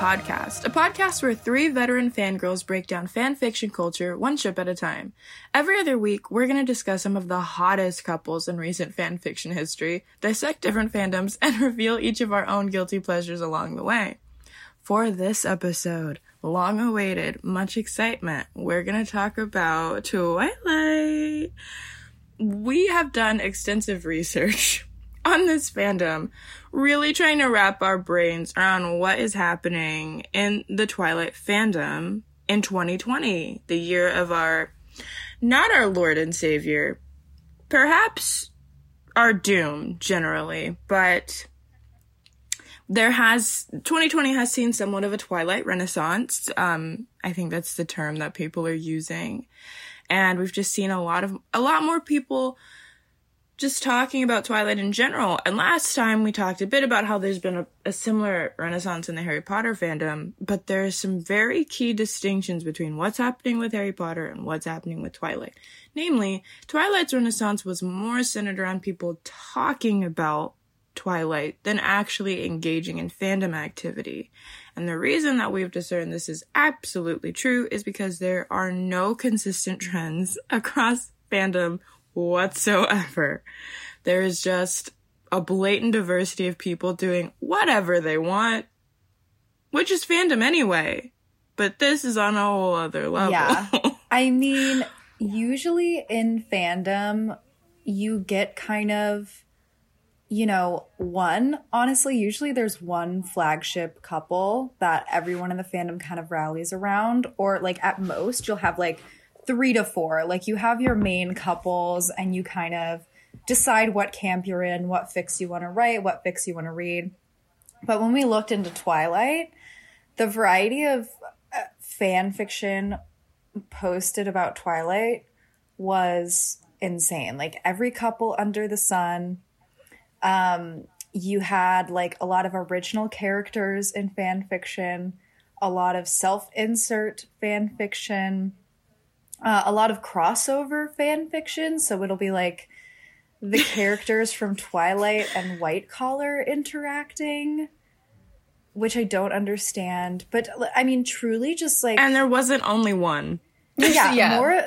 Podcast, a podcast where three veteran fangirls break down fan fiction culture one ship at a time. Every other week, we're going to discuss some of the hottest couples in recent fan fiction history, dissect different fandoms, and reveal each of our own guilty pleasures along the way. For this episode, long awaited, much excitement, we're going to talk about Twilight. We have done extensive research on this fandom, really trying to wrap our brains around what is happening in the Twilight fandom in 2020, the year of our, not our Lord and Savior, perhaps our doom generally, but there has 2020 has seen somewhat of a twilight renaissance. Um i think that's the term that people are using. And we've just seen a lot of a lot more people just talking about Twilight in general. And last time we talked a bit about how there's been a, a, similar renaissance in the Harry Potter fandom, but there are some very key distinctions between what's happening with Harry Potter and what's happening with Twilight. Namely, Twilight's renaissance was more centered around people talking about Twilight than actually engaging in fandom activity. And the reason that we've discerned this is absolutely true is because there are no consistent trends across fandom whatsoever. There is just a blatant diversity of people doing whatever they want, which is fandom anyway. But this is on a whole other level. Yeah. I mean, usually in fandom, you get kind of, you know, one, honestly, usually there's one flagship couple that everyone in the fandom kind of rallies around, or like at most, you'll have like three to four. Like you have your main couples and you kind of decide what camp you're in, what fics you want to write, what fics you want to read. But when we looked into Twilight, the variety of uh, fan fiction posted about Twilight was insane. Like every couple under the sun. Um, you had like a lot of original characters in fan fiction, a lot of self insert fan fiction, uh, a lot of crossover fan fiction. So it'll be like the characters from Twilight and White Collar interacting, which I don't understand. But I mean, truly, just like and there wasn't only one. Yeah, Yeah. more.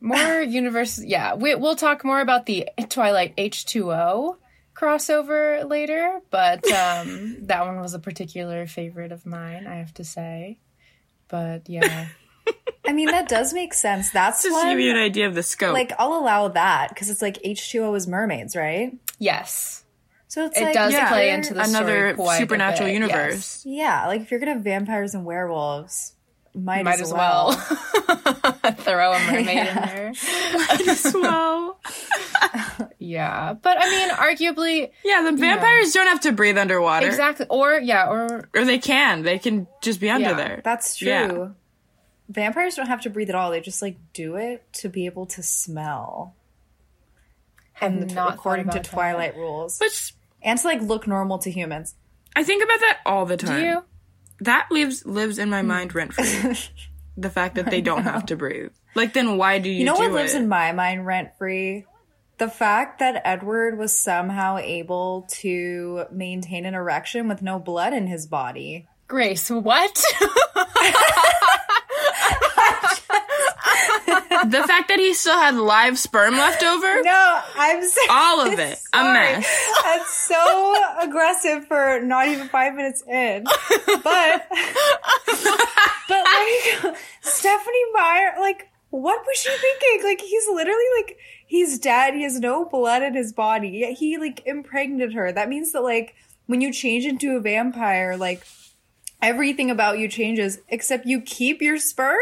More universe. Yeah, we, we'll talk more about the Twilight H2O crossover later, but um, that one was a particular favorite of mine, I have to say. But yeah. I mean, that does make sense. That's Just to give you an idea of the scope. Like, I'll allow that because it's like H2O is mermaids, right? yes. So it's It like does yeah, play into the another story supernatural bit, universe. Yeah, like if you're gonna have vampires and werewolves, might, Might as well throw a mermaid in there. might as well. Yeah. But I mean, arguably, Yeah, the vampires don't have to breathe underwater. exactly. Or, yeah, or Or they can. They can just be under Yeah, there. That's true. Yeah. Vampires don't have to breathe at all. They just like do it to be able to smell. have And not according to about that. Twilight rules. Which And to like look normal to humans. I think about that all the time. Do you? That lives lives in my mind rent free. the fact that they don't have to breathe. Like then why do you, You know do what lives it? in my mind rent free? The fact that Edward was somehow able to maintain an erection with no blood in his body. Grace, what? the fact that he still had live sperm left over? No, I'm sorry. All of it. A mess. That's so aggressive for not even five minutes in. But, but like, Stephenie Meyer, like, what was she thinking? Like, he's literally like, he's dead. He has no blood in his body. Yet he like impregnated her. That means that like, when you change into a vampire, like, everything about you changes except you keep your sperm?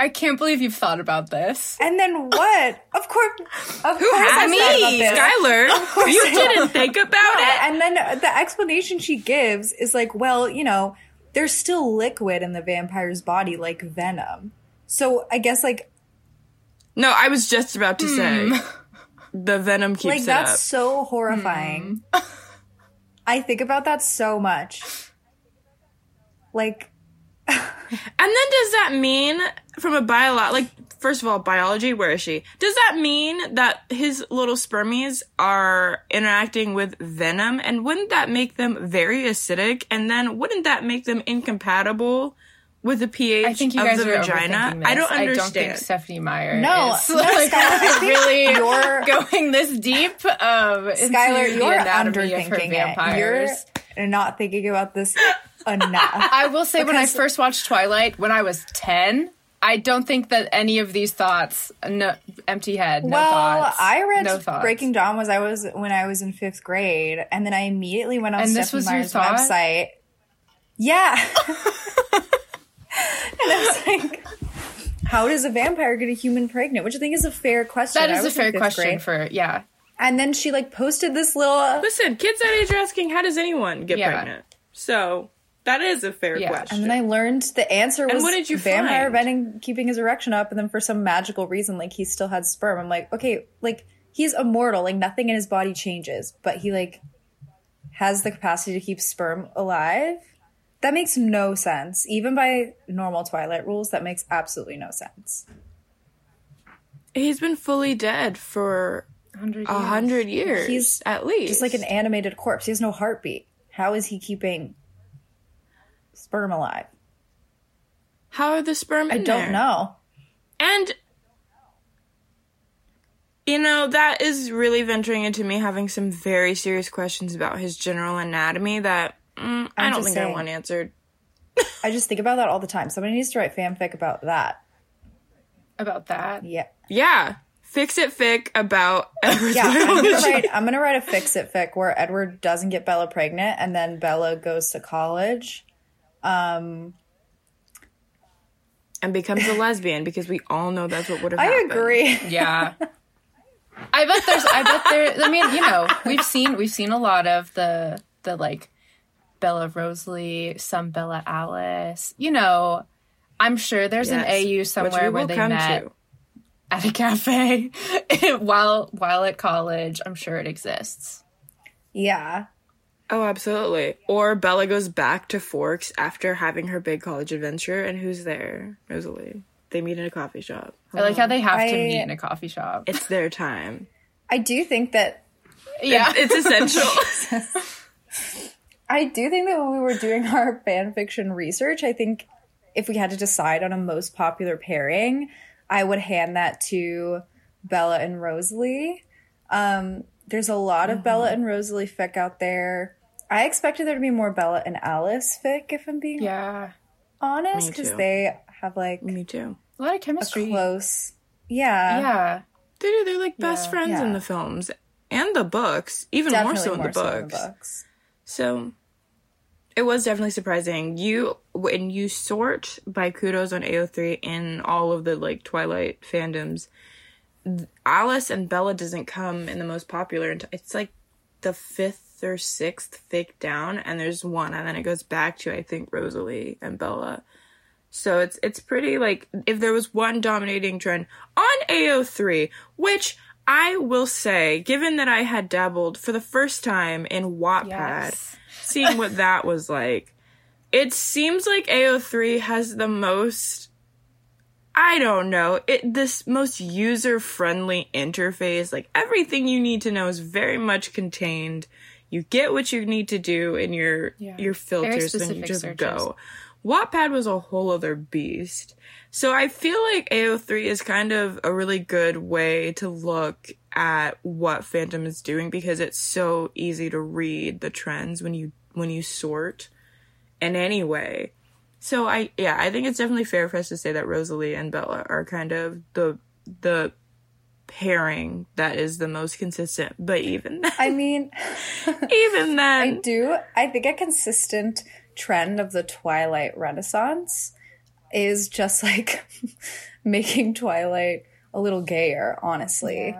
I can't believe you've thought about this. And then what? Of course, of Who course had I me? Skylar, you didn't think about it? And then the explanation she gives is like, well, you know, there's still liquid in the vampire's body, like venom. So I guess like No, I was just about to say hmm. the venom keeps like that's up. so horrifying. Hmm. I think about that so much. Like And then does that mean from a biolog like first of all, biology, where is she? Does that mean that his little spermies are interacting with venom? And wouldn't that make them very acidic? And then wouldn't that make them incompatible with the pH I think you of guys the are vagina? this. I don't I don't understand. think Stephenie Meyer No, is no, like, Skylar, really you're- going this deep. Um, into Skylar, you're anatomy of her underthinking it. vampires. You're not thinking about this enough. I will say, when I first watched Twilight, when I was ten, I don't think that any of these thoughts, no, empty head, no well, thoughts. I read no. Breaking Dawn was I was when I was in fifth grade, and then I immediately went on And this Stephenie Meyer's website. Yeah, and I was like, "How does a vampire get a human pregnant?" Which I think is a fair question. That is a fair question grade. for yeah. And then she like posted this little, Listen, kids that age are asking, how does anyone get Yeah. pregnant? So that is a fair Yeah. question. and then I learned the answer was what did you vampire find? venting keeping his erection up, and then for some magical reason, like he still had sperm. I'm like, okay, like he's immortal, like nothing in his body changes, but he like has the capacity to keep sperm alive. That makes no sense. Even by normal Twilight rules, that makes absolutely no sense. He's been fully dead for Hundred a hundred years, He's at least. Just like an animated corpse. He has no heartbeat. How is he keeping sperm alive? How are the sperm? I don't there? know. And you know, that is really venturing into me having some very serious questions about his general anatomy that mm, I don't just think I saying. want answered. I just think about that all the time. Somebody needs to write fanfic about that. about that. Yeah. Yeah. Fix it fic about Edward's Yeah, I'm gonna write. I'm gonna write a fix it fic where Edward doesn't get Bella pregnant, and then Bella goes to college. Um, and becomes a lesbian because we all know that's what would have I happened. agree. Yeah. I bet there's I bet there I mean, you know, we've seen we've seen a lot of the the like Bella Rosalie, some Bella Alice. You know, I'm sure there's Yes, an AU somewhere where they come met to. at a cafe while while at college. I'm sure it exists. Yeah, Oh, absolutely. Or Bella goes back to Forks after having her big college adventure, and who's there? Rosalie. They meet in a coffee shop. I like how they have to meet in a coffee shop. It's their time. I do think that. yeah. It's essential. I do think that when we were doing our fan fiction research, I think if we had to decide on a most popular pairing, I would hand that to Bella and Rosalie. Um, there's a lot of Bella and Rosalie fic out there. I expected there to be more Bella and Alice fic, if I'm being yeah. honest, because they have like Me too. A lot of a chemistry. close. Yeah, Yeah. They do. They're like best Yeah. friends in the films and the books, even definitely more so in the so books. So it was definitely surprising. You when you sort by kudos on AO3 in all of the like Twilight fandoms, Alice and Bella doesn't come in the most popular. Until, it's like the fifth or sixth fic down, and there's one, and then it goes back to I think Rosalie and Bella. So it's it's pretty like if there was one dominating trend on AO3, which I will say, given that I had dabbled for the first time in Wattpad, Yes. seeing what that was like, it seems like AO3 has the most I don't know, it this most user-friendly interface. Like everything you need to know is very much contained. You get what you need to do in your Yeah. your filters, and you just searches. go. Wattpad was a whole other beast. So I feel like AO3 is kind of a really good way to look at what fandom is doing because it's so easy to read the trends when you when you sort in any way. So I yeah, I think it's definitely fair for us to say that Rosalie and Bella are kind of the the pairing that is the most consistent. But even then, I mean, even then, I do. I think a consistent trend of the Twilight Renaissance is just like making Twilight a little gayer, honestly.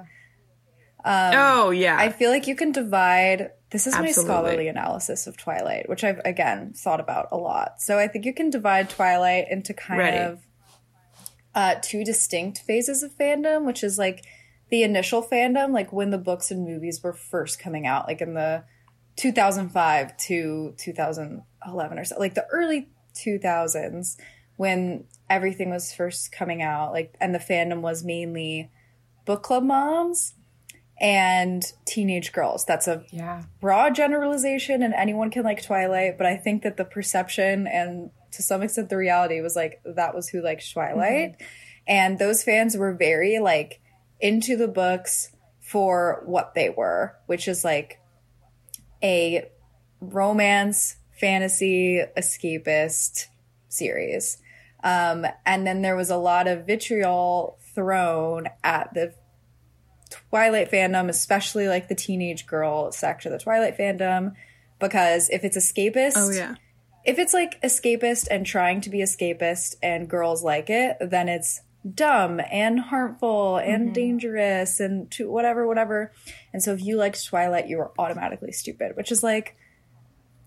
oh yeah, I feel like you can divide. This is my scholarly analysis of Twilight, which I've again thought about a lot. So I think you can divide Twilight into kind Ready. of uh, two distinct phases of fandom, which is like the initial fandom, like when the books and movies were first coming out, like in the 2005 to 2011 or so, like the early 2000s, when everything was first coming out, like, and the fandom was mainly book club moms and teenage girls. That's a Yeah. broad generalization, and anyone can like Twilight, but I think that the perception and to some extent the reality was like that was who liked Twilight. Mm-hmm. And those fans were very like into the books for what they were, which is like a romance, fantasy, escapist series. Um, and then there was a lot of vitriol thrown at the Twilight fandom, especially like the teenage girl section of the Twilight fandom, because if it's escapist, Oh yeah. if it's like escapist and trying to be escapist and girls like it, then it's dumb and harmful and dangerous and to whatever, whatever. And so if you liked Twilight, you were automatically stupid, which is like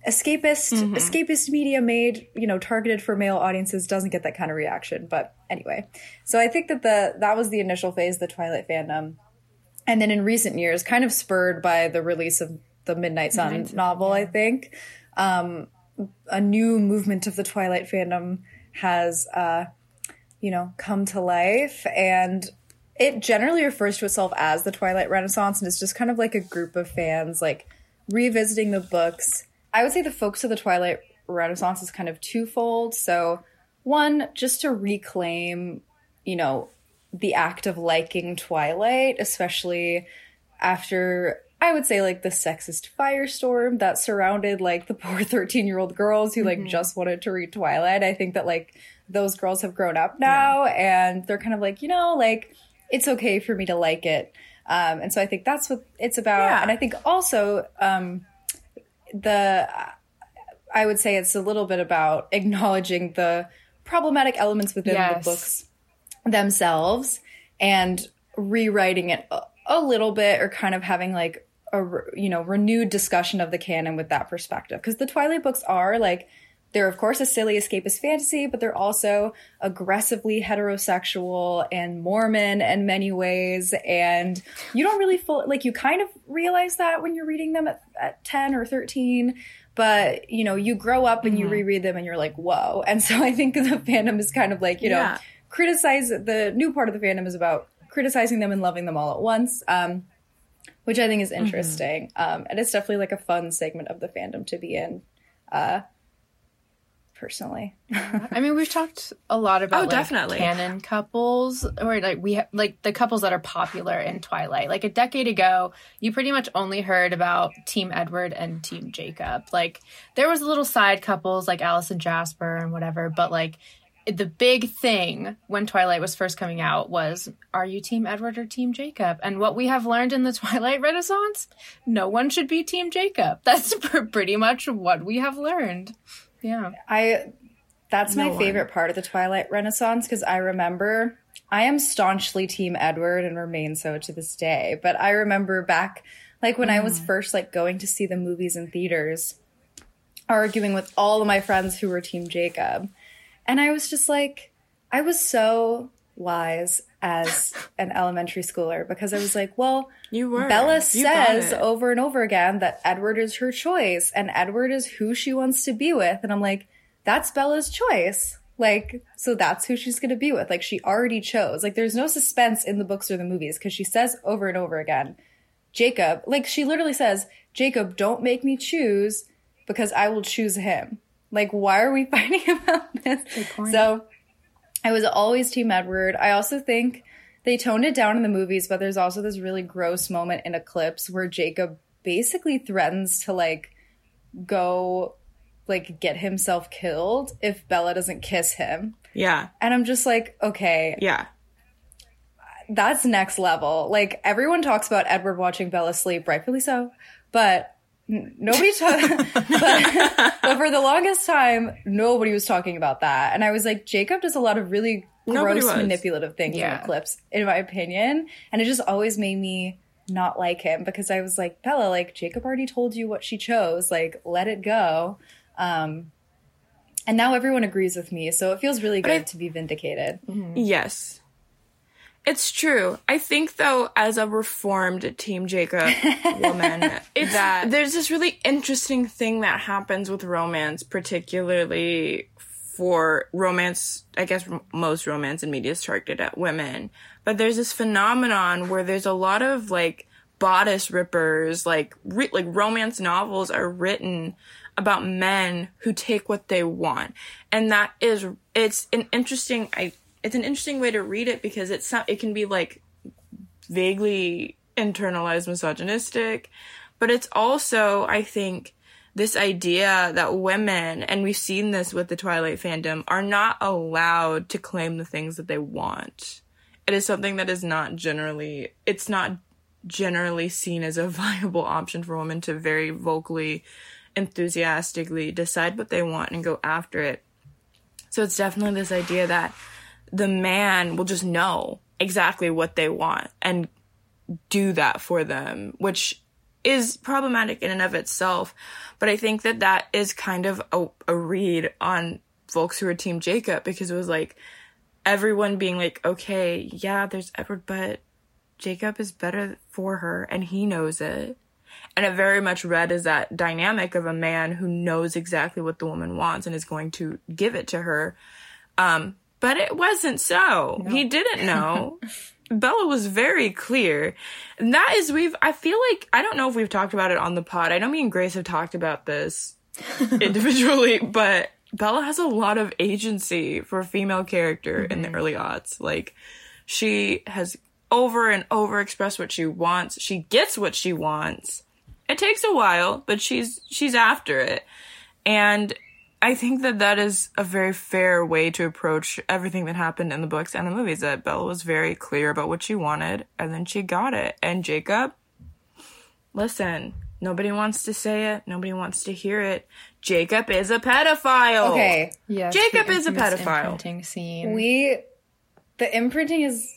escapist escapist media made you know targeted for male audiences doesn't get that kind of reaction but anyway. So i think that the that was the initial phase the twilight fandom. And then in recent years kind of spurred by the release of the midnight sun novel i think um, a new movement of the twilight fandom has uh, you know come to life. And it generally refers to itself as the twilight renaissance and it's just kind of like a group of fans like revisiting the books. I would say the focus of the twilight renaissance is kind of twofold. So one just to reclaim you know the act of liking twilight especially after I would say like the sexist firestorm that surrounded like the poor 13 year old girls who like mm-hmm. just wanted to read Twilight. I think that like those girls have grown up now and they're kind of like, you know, like it's okay for me to like it. Um, and so I think that's what it's about. Yeah. And I think also um, the I would say it's a little bit about acknowledging the problematic elements within Yes. the books themselves and rewriting it a, a little bit or kind of having like a you know renewed discussion of the canon with that perspective because the twilight books are like they're of course a silly escapist fantasy but they're also aggressively heterosexual and mormon in many ways. And you don't really full like you kind of realize that when you're reading them at, at 10 or 13 but you know you grow up and you reread them and you're like whoa. And so i think the fandom is kind of like you know Yeah. criticize the new part of the fandom is about criticizing them and loving them all at once um, which i think is interesting. Um, and it's definitely like a fun segment of the fandom to be in. Uh, personally I mean, we've talked a lot about Oh, like, definitely. canon couples, or like we ha- like the couples that are popular in Twilight. Like a decade ago, you pretty much only heard about Team Edward and Team Jacob. Like there was little side couples like Alice and Jasper and whatever, but like the big thing when Twilight was first coming out was are you Team Edward or Team Jacob? And what we have learned in the Twilight Renaissance, no one should be Team Jacob. That's pretty much what we have learned. Yeah. I that's my one. favorite part of the Twilight Renaissance because I remember I am staunchly Team Edward and remain so to this day. But I remember back like when I was mm. first like going to see the movies in theaters, arguing with all of my friends who were Team Jacob. And I was just like, I was so wise as an elementary schooler because I was like, well, You were. Bella You says over and over again that Edward is her choice and Edward is who she wants to be with. And I'm like, that's Bella's choice. Like, so that's who she's going to be with. Like, she already chose. Like, there's no suspense in the books or the movies because she says over and over again, Jacob, like, she literally says, Jacob, don't make me choose because I will choose him. Like, why are we fighting about this? So, I was always Team Edward. I also think they toned it down in the movies, but there's also this really gross moment in Eclipse where Jacob basically threatens to like go like get himself killed if Bella doesn't kiss him. Yeah. And I'm just like, okay, Yeah. that's next level. Like everyone talks about Edward watching Bella sleep, rightfully so, but nobody talk. but, but for the longest time, nobody was talking about that, and I was like, Jacob does a lot of really gross, manipulative things Yeah. in Eclipse, in my opinion, and it just always made me not like him because I was like, Bella, like Jacob already told you what she chose, like let it go. Um, and now everyone agrees with me, so it feels really good I- to be vindicated. Yes. It's true. I think though, as a reformed Team Jacob woman, it's that there's this really interesting thing that happens with romance, particularly for romance, I guess most romance in media is targeted at women, but there's this phenomenon where there's a lot of like bodice rippers, like re- like romance novels are written about men who take what they want, and that is it's an interesting I it's an interesting way to read it because it's not it can be like vaguely internalized misogynistic, but it's also I think this idea that women, and we've seen this with the Twilight fandom, are not allowed to claim the things that they want. It is something that is not generally, it's not generally seen as a viable option for women to very vocally, enthusiastically decide what they want and go after it. So it's definitely this idea that the man will just know exactly what they want and do that for them, which is problematic in and of itself. But I think that that is kind of a, a read on folks who are Team Jacob because it was like everyone being like, okay, yeah, there's Edward, but Jacob is better for her and he knows it. And it very much read as that dynamic of a man who knows exactly what the woman wants and is going to give it to her. Um, but it wasn't so. No. He didn't know. Bella was very clear. And that is we've I feel like I don't know if we've talked about it on the pod. I know me and Grace have talked about this individually, but Bella has a lot of agency for a female character mm-hmm. in the mm-hmm. early aughts. Like she has over and over expressed what she wants. She gets what she wants. It takes a while, but she's she's after it. And I think that that is a very fair way to approach everything that happened in the books and the movies. That Bella was very clear about what she wanted, and then she got it. And Jacob, listen, nobody wants to say it, nobody wants to hear it. Jacob is a pedophile. Okay, yeah, Jacob is a pedophile. Imprinting scene. We, the imprinting is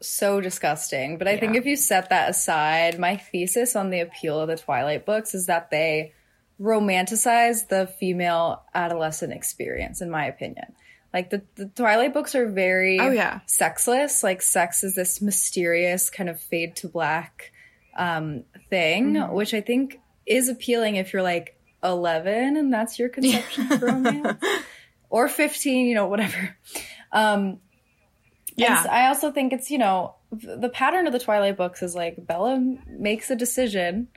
so disgusting. But I yeah. think if you set that aside, my thesis on the appeal of the Twilight books is that they romanticize the female adolescent experience, in my opinion. Like the, the Twilight books are very oh, yeah. sexless. Like sex is this mysterious kind of fade to black um, thing, mm-hmm. which I think is appealing if you're like 11 and that's your conception of romance, or 15, you know, whatever. Um, yeah. I also think it's, you know, the pattern of the Twilight books is like Bella makes a decision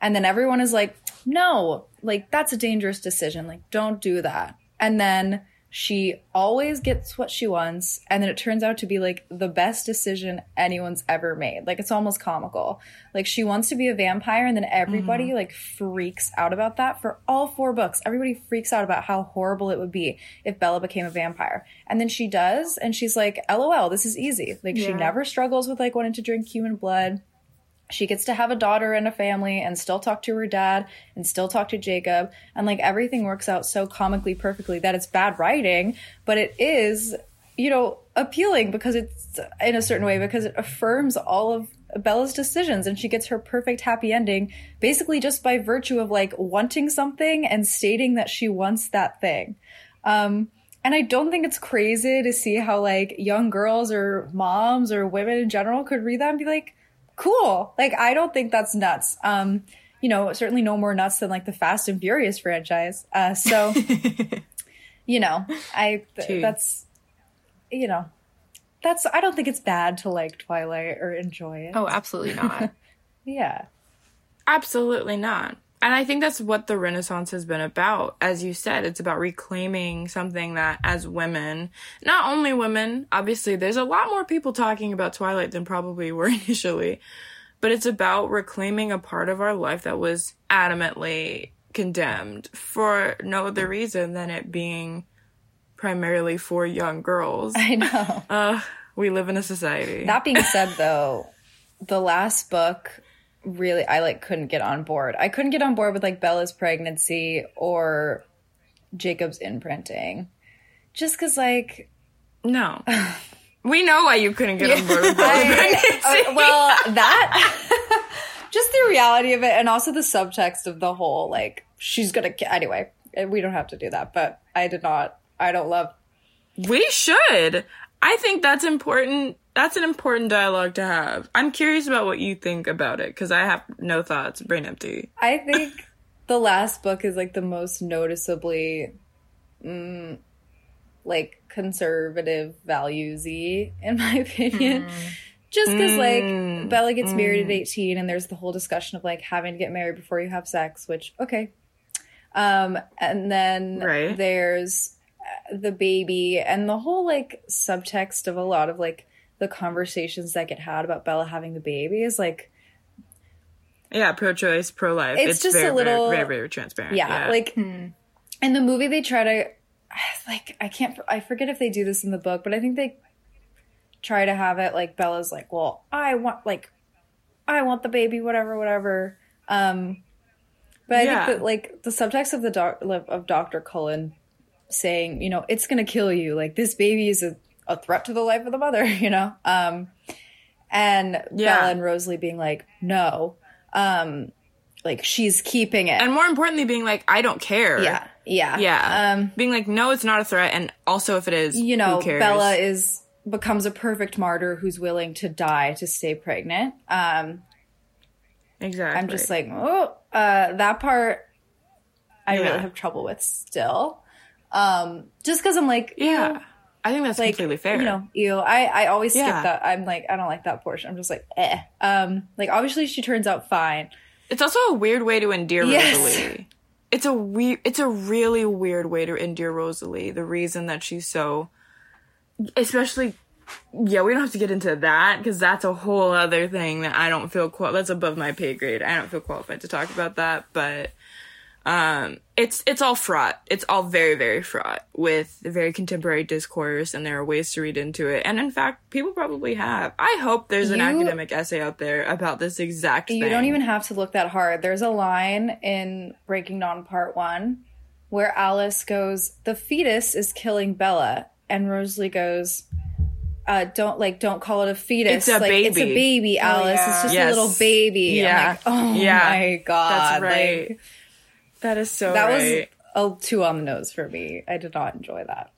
and then everyone is like, no, like that's a dangerous decision. Like, don't do that. And then she always gets what she wants. And then it turns out to be like the best decision anyone's ever made. Like, it's almost comical. Like, she wants to be a vampire. And then everybody mm-hmm. like freaks out about that for all four books. Everybody freaks out about how horrible it would be if Bella became a vampire. And then she does. And she's like, lol, this is easy. Like, yeah. she never struggles with like wanting to drink human blood she gets to have a daughter and a family and still talk to her dad and still talk to Jacob. And like everything works out so comically perfectly that it's bad writing, but it is, you know, appealing because it's in a certain way because it affirms all of Bella's decisions and she gets her perfect happy ending basically just by virtue of like wanting something and stating that she wants that thing. Um, and I don't think it's crazy to see how like young girls or moms or women in general could read that and be like, cool. Like, I don't think that's nuts. Um, you know, certainly no more nuts than like the Fast and Furious franchise. Uh, so, you know, I, th- that's, you know, that's, I don't think it's bad to like Twilight or enjoy it. Oh, absolutely not. yeah. Absolutely not. And I think that's what the Renaissance has been about. As you said, it's about reclaiming something that, as women, not only women, obviously, there's a lot more people talking about Twilight than probably were initially, but it's about reclaiming a part of our life that was adamantly condemned for no other reason than it being primarily for young girls. I know. Uh, we live in a society. That being said, though, the last book really I like couldn't get on board. I couldn't get on board with like Bella's pregnancy or Jacob's imprinting. Just cuz like no. we know why you couldn't get on board with Bella's pregnancy. Uh, well, that just the reality of it and also the subtext of the whole like she's going to anyway, we don't have to do that, but I did not I don't love We should. I think that's important that's an important dialogue to have. I'm curious about what you think about it because I have no thoughts, brain empty. I think the last book is like the most noticeably mm, like conservative valuesy in my opinion. Just because like Mm, Bella gets married at mm. 18 and there's the whole discussion of like having to get married before you have sex, which okay. Um and then Right. there's uh, the baby and the whole like subtext of a lot of like the conversations that get had about Bella having the baby is like Yeah, pro-choice, pro-life. It's It's, just a very, little- very, very, very transparent. yeah, like Hmm. in the movie they try to like I can't I forget if they do this in the book, but I think they try to have it like Bella's like, "Well, I want like I want the baby whatever whatever." Um but I Yeah. think that like the subtext of the doc of Dr. Cullen saying, you know, it's going to kill you. Like this baby is a, a threat to the life of the mother, you know. Um and Yeah. Bella and Rosalie being like, "No." Um like she's keeping it. and more importantly, being like, I don't care. yeah. Yeah. Yeah. Um being like, no, it's not a threat. And also, if it is, you know? Bella is becomes a perfect martyr who's willing to die to stay pregnant. Um, exactly. I'm just like, oh, uh, that part I Yeah. really have trouble with still. Um, just because I'm like, yeah. I think that's like completely fair. you know, ew. I I always skip Yeah. that. I'm like, I don't like that portion. I'm just like, eh. Um, like obviously she turns out fine. It's also a weird way to endear Yes. Rosalie. It's a weird. It's a really weird way to endear Rosalie. The reason that she's so, especially, yeah, we don't have to get into that because that's a whole other thing that I don't feel qual. That's above my pay grade. I don't feel qualified to talk about that. But um, it's it's all fraught. It's all very very fraught with the very contemporary discourse, and there are ways to read into it. And in fact, people probably have. I hope there's an academic essay out there about this exact. You thing. don't even have to look that hard. There's a line in Breaking Dawn Part One where Alice goes, "The fetus is killing Bella," and Rosalie goes, uh, "Don't like, don't call it a fetus. It's a like, It's a baby." baby, Alice. yeah. It's just Yes. a little baby." Yeah. like, oh Yeah. my god, That's Like, right. That is so that right. was a two on the nose for me. I did not enjoy that.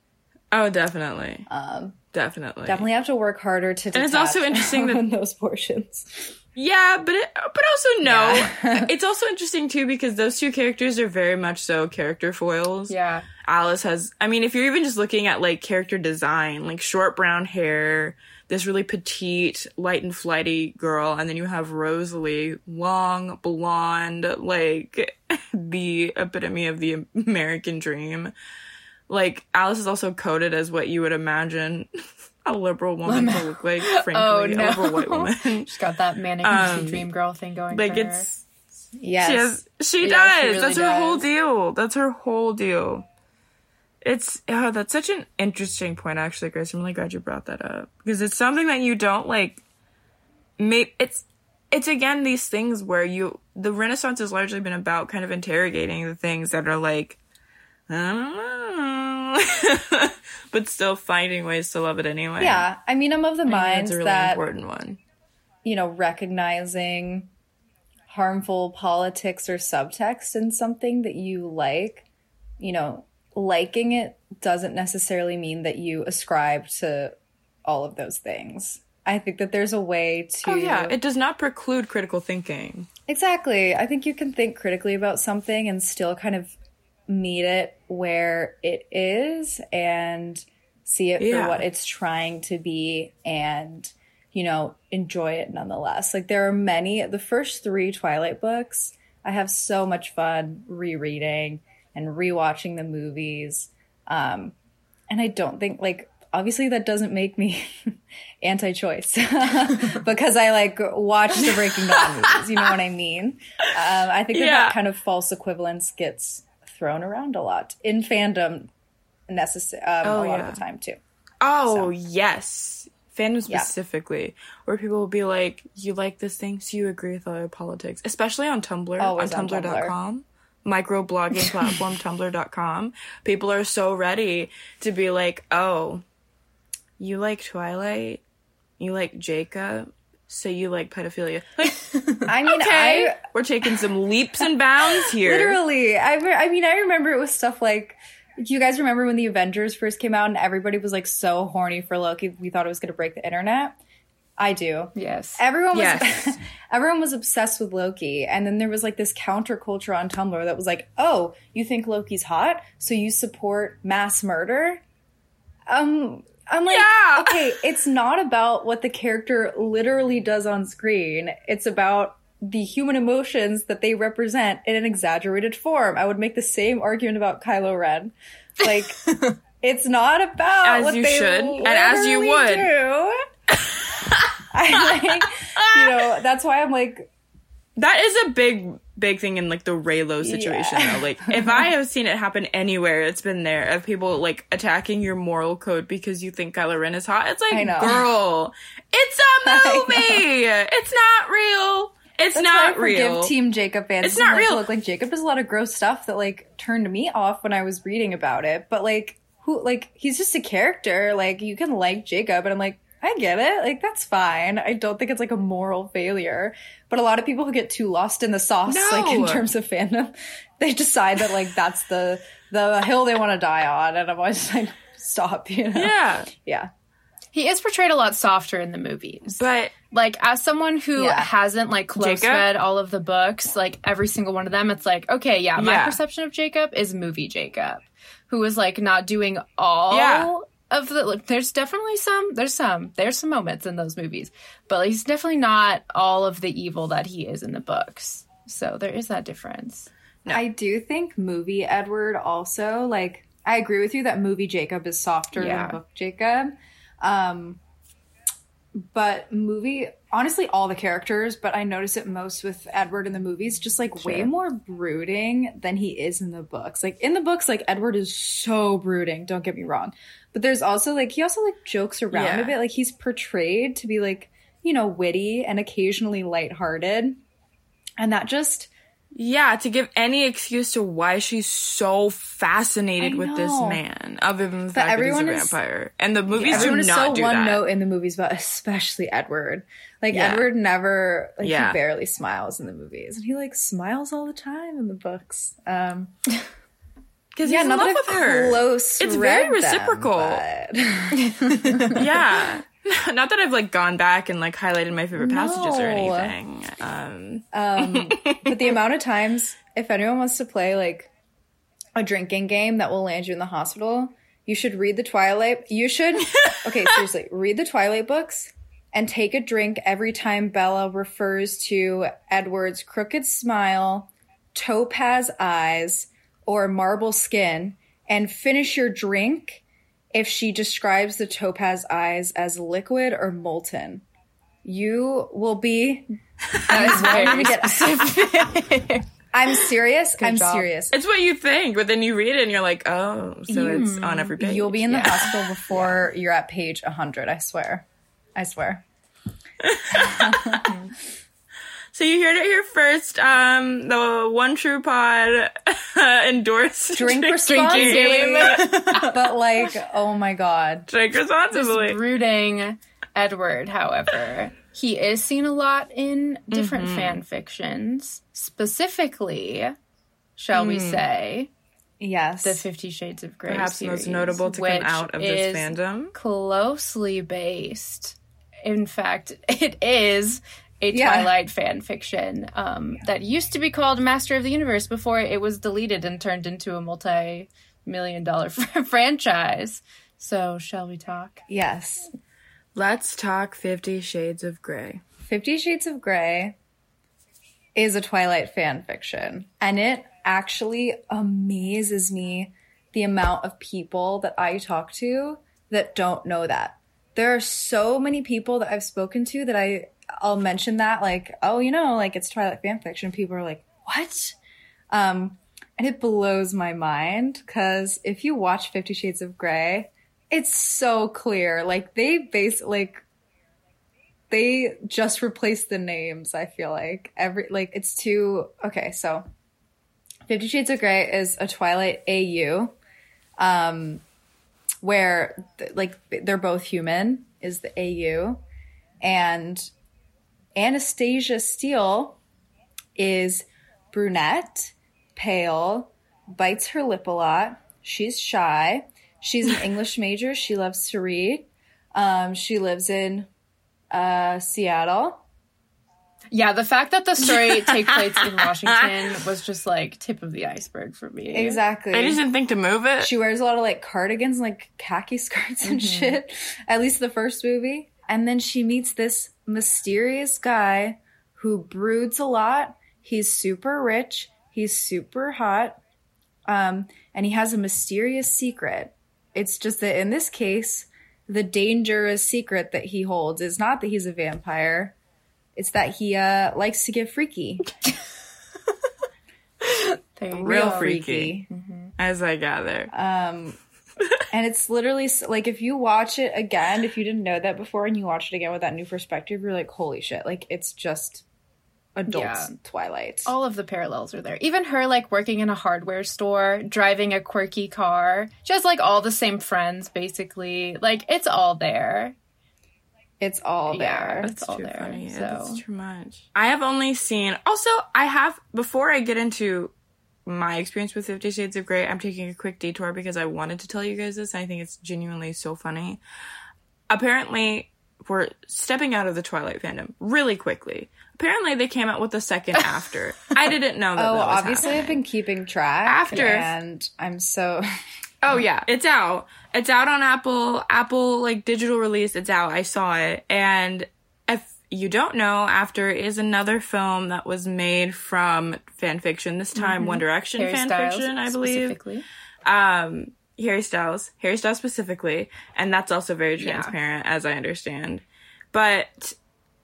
oh, definitely, Um, definitely, definitely have to work harder to. And it's also interesting that- those portions. Yeah, but it, but also no. Yeah. it's also interesting too because those two characters are very much so character foils. Yeah. Alice has. I mean, if you're even just looking at like character design, like short brown hair, this really petite, light and flighty girl, and then you have Rosalie, long, blonde, like the epitome of the American dream. Like Alice is also coded as what you would imagine a liberal woman to look like. Frankly, Oh, no. a liberal white woman. She's got that manic Um, dream girl thing going. like for her. it's Yes. she has, she Yeah, does. she really That's her whole deal. That's her whole deal. It's oh, that's such an interesting point, actually, Grace. I'm really glad you brought that up because it's something that you don't like. Maybe it's it's again these things where you the Renaissance has largely been about kind of interrogating the things that are like I don't know, but still finding ways to love it anyway. Yeah, I mean, I'm of the mind that's a really that important one. you know, recognizing harmful politics or subtext in something that you like, you know, liking it doesn't necessarily mean that you ascribe to all of those things. I think that there's a way to Oh yeah, it does not preclude critical thinking. Exactly. I think you can think critically about something and still kind of meet it where it is and see it Yeah. for what it's trying to be and, you know, enjoy it nonetheless. Like there are many, the first three Twilight books, I have so much fun rereading and rewatching the movies. Um, and I don't think like obviously that doesn't make me anti-choice because I like watch the Breaking Dawn movies. You know what I mean? Um, I think that, Yeah. that kind of false equivalence gets thrown around a lot in fandom, necessary um, Oh, a lot yeah. of the time too. Oh yes, fandom Yeah. specifically, where people will be like, "You like this thing, so you agree with all your politics," especially on Tumblr, Always on on Tumblr. Microblogging platform Tumblr.com. People are so ready to be like, "Oh, you like Twilight, you like Jacob." So you like pedophilia? Like, I mean, okay, I we're taking some leaps and bounds here. literally, I, re- I mean, I remember it was stuff like. Do you guys remember when the Avengers first came out and everybody was like so horny for Loki? We thought it was going to break the internet. I do. yes. Everyone was Yes. everyone was obsessed with Loki, and then there was like this counterculture on Tumblr that was like, "Oh, you think Loki's hot, so you support mass murder?" Um, I'm like, Yeah. okay, it's not about what the character literally does on screen. It's about the human emotions that they represent in an exaggerated form. I would make the same argument about Kylo Ren. Like, it's not about As what you they should, and as you would. I like, you know, that's why I'm like, That is a big, big thing in like the Reylo situation Yeah. though. Like if I have seen it happen anywhere, it's been there of people like attacking your moral code because you think Kylo Ren is hot. It's like, girl, it's a movie. It's not real. It's That's not why I forgive real. Team Jacob fans. It's not like, real. Look, like Jacob does a lot of gross stuff that like turned me off when I was reading about it. But like, who? Like, he's just a character. Like, you can like Jacob, and I'm like, I get it. Like, that's fine. I don't think it's like a moral failure. But a lot of people who get too lost in the sauce, like in terms of fandom, they decide that like that's the the hill they want to die on, and I'm always like, stop. You know? yeah, Yeah. He is portrayed a lot softer in the movies. but like as someone who Yeah. hasn't like close Jacob? read all of the books, like every single one of them, it's like, okay, yeah, my Yeah. perception of Jacob is movie Jacob, who is like not doing all Yeah. Of the like there's definitely some there's some there's some moments in those movies. But he's definitely not all of the evil that he is in the books. So there is that difference. I do think movie Edward also like I agree with you that movie Jacob is softer Yeah. than book Jacob. Um but movie honestly all the characters, but I notice it most with Edward in the movies just like way more brooding than he is in the books. Like in the books like Edward is so brooding, don't get me wrong. But there's also like he also like jokes around Yeah. a bit. Like he's portrayed to be like, you know, witty and occasionally lighthearted. And that just yeah, to give any excuse to why she's so fascinated with this man, other than the But fact that he's a is- vampire, and the movies Everyone do is not so do one that. note in the movies, but especially Edward. Like Yeah. Edward never, like Yeah. he barely smiles in the movies, and he like smiles all the time in the books. Um, Because yeah, he's in not love with her. close. It's very read them, reciprocal. yeah. Not that I've like gone back and like highlighted my favorite passages or anything. Um, um, but the amount of times, if anyone wants to play like a drinking game that will land you in the hospital, you should read the Twilight. You should, okay, seriously, read the Twilight books and take a drink every time Bella refers to Edward's crooked smile, topaz eyes, or marble skin, and finish your drink if she describes the topaz eyes as liquid or molten. You will be I'm very gonna get- I'm serious. I'm job. serious. it's what you think, but then you read it and you're like, oh, so it's on every page. You'll be in the Yeah. hospital before you're at page 100. I swear. I swear. So you heard it here first. Um, the One True Pod endorsed Drink drinking responsibly. game. but like, oh my god. Drink this responsibly. brooding Edward, however, he is seen a lot in different Mm-hmm. fan fictions. Specifically, shall Mm. we say, Yes. the Fifty Shades of Grey Perhaps the most notable to come out of this fandom. Closely based. In fact, it is a Yeah. Twilight fan fiction um, that used to be called Master of the Universe before it was deleted and turned into a multi million dollar franchise. So, shall we talk? yes. Let's talk Fifty Shades of Grey. Fifty Shades of Grey is a Twilight fan fiction. And it actually amazes me the amount of people that I talk to that don't know that. There are so many people that I've spoken to that I I'll mention that like, oh, you know, like it's Twilight fan fiction. People are like, what? Um, and it blows my mind because if you watch Fifty Shades of Grey, it's so clear. Like they base like they just replaced the names i feel like every like it's too okay so 50 shades of gray is a twilight au um where like they're both human is the au and anastasia steele is brunette pale bites her lip a lot she's shy she's an english major she loves to read um, she lives in uh, Seattle. Yeah, the fact that the story takes place in Washington was just like tip of the iceberg for me. Exactly. I just didn't think to move it. She wears a lot of like cardigans, and, like khaki skirts and shit. At least the first movie. And then she meets this mysterious guy who broods a lot. He's super rich. He's super hot. Um, and he has a mysterious secret. It's just that in this case, the dangerous secret that he holds is not that he's a vampire. It's that he uh, likes to get freaky. There you Real go. freaky, as I gather. Um, and it's literally like if you watch it again, if you didn't know that before and you watch it again with that new perspective, you're like, holy shit! Like it's just adults Yeah. Twilight. All of the parallels are there. Even her like working in a hardware store, driving a quirky car, just like all the same friends basically. Like it's all there. It's all Yeah. there. It's all there, funny. so. That's too much. I have only seen. Also, I have before I get into my experience with Fifty Shades of Grey. I'm taking a quick detour because I wanted to tell you guys this. I think it's genuinely so funny. Apparently, we're stepping out of the Twilight fandom really quickly. Apparently, they came out with the second after. I didn't know that. Oh, that obviously happening. I've been keeping track After- and I'm so Oh yeah, it's out. It's out on Apple. Apple like digital release. It's out. I saw it. And you don't know, After is another film that was made from fan fiction. This time, One Direction Harry fan Styles fiction, I believe. specifically. Um, Harry Styles, Harry Styles specifically, and that's also very transparent, as I understand. But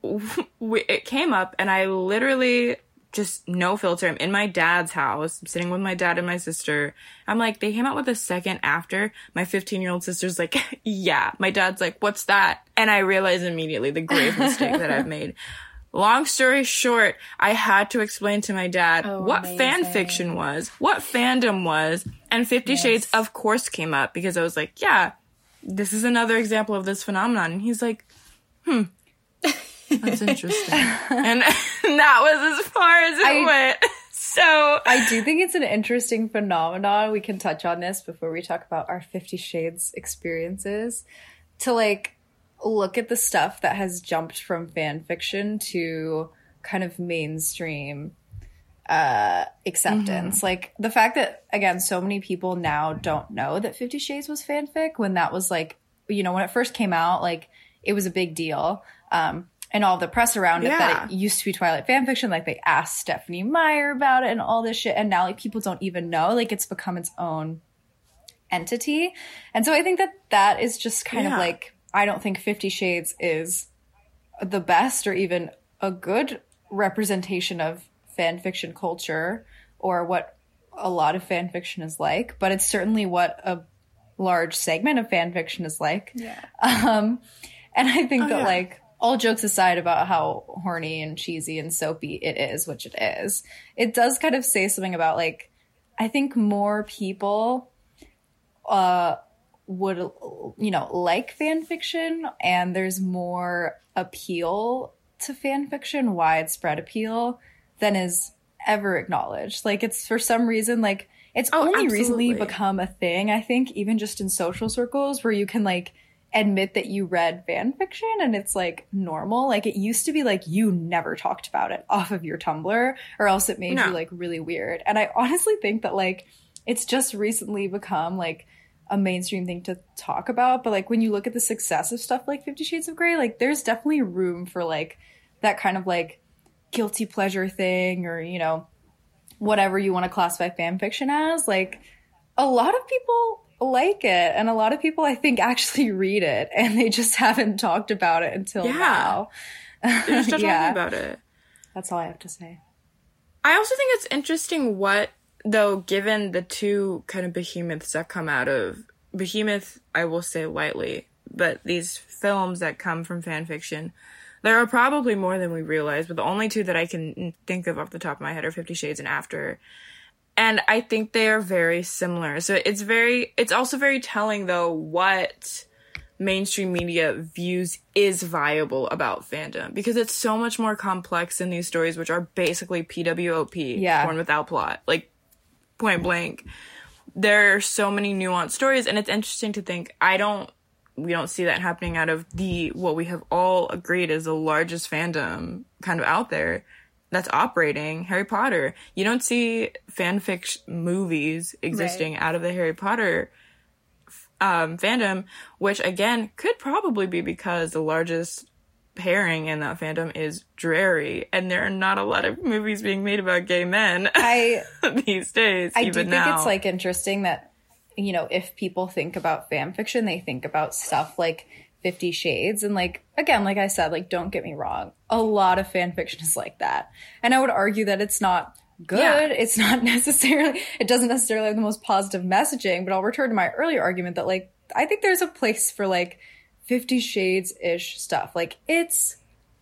we, it came up, and I literally just no filter. I'm in my dad's house, I'm sitting with my dad and my sister. I'm like, they came out with a second after. My 15 year old sister's like, yeah. My dad's like, what's that? And I realize immediately the grave mistake that I've made. Long story short, I had to explain to my dad Oh, what fan fiction was, what fandom was, and Fifty Shades, of course, came up because I was like, yeah, this is another example of this phenomenon. And he's like, hmm, that's interesting. and that was as far as it I- went. So, I do think it's an interesting phenomenon. We can touch on this before we talk about our 50 shades experiences to like look at the stuff that has jumped from fan fiction to kind of mainstream uh acceptance. Like the fact that again so many people now don't know that 50 shades was fanfic when that was like you know when it first came out like it was a big deal. Um and all the press around it that it used to be Twilight fan fiction. Like they asked Stephenie Meyer about it and all this shit. And now like people don't even know. Like it's become its own entity. And so I think that that is just kind of like, I don't think Fifty Shades is the best or even a good representation of fan fiction culture or what a lot of fan fiction is like, but it's certainly what a large segment of fan fiction is like. Yeah. Um, and I think that yeah. like all jokes aside about how horny and cheesy and soapy it is, which it is, it does kind of say something about like I think more people uh would you know like fan fiction and there's more appeal to fan fiction, widespread appeal than is ever acknowledged. Like it's for some reason like it's Oh, only recently become a thing, I think, even just in social circles where you can like admit that you read fan fiction and it's like normal. Like it used to be like you never talked about it off of your Tumblr or else it made No. you like really weird. And I honestly think that like it's just recently become like a mainstream thing to talk about. But like when you look at the success of stuff like Fifty Shades of Grey, like there's definitely room for like that kind of like guilty pleasure thing or, you know, whatever you want to classify fan fiction as. Like a lot of people like it and a lot of people I think actually read it and they just haven't talked about it until Yeah. now. they're just not Yeah. talking about it. That's all I have to say. I also think it's interesting what, though, given the two kind of behemoths that come out of behemoth, I will say lightly, but these films that come from fan fiction, there are probably more than we realize, but the only two that I can think of off the top of my head are Fifty Shades and After. And I think they are very similar. So it's very, it's also very telling though what mainstream media views is viable about fandom because it's so much more complex than these stories, which are basically PWOP, Yeah. porn without plot, like point blank. There are so many nuanced stories, and it's interesting to think. I don't we don't see that happening out of the what we have all agreed is the largest fandom kind of out there that's operating Harry Potter. You don't see fanfic movies existing right. out of the Harry Potter um, fandom, which again could probably be because the largest pairing in that fandom is Drarry, and there are not a lot of movies being made about gay men. I these days. I do think now. it's like interesting that you know if people think about fan fiction, they think about stuff like Fifty Shades, and like again, like I said, like don't get me wrong, a lot of fan fiction is like that, and I would argue that it's not good. Yeah. It's not necessarily, it doesn't necessarily have the most positive messaging, but I'll return to my earlier argument that like, I think there's a place for like Fifty Shades ish stuff. Like, it's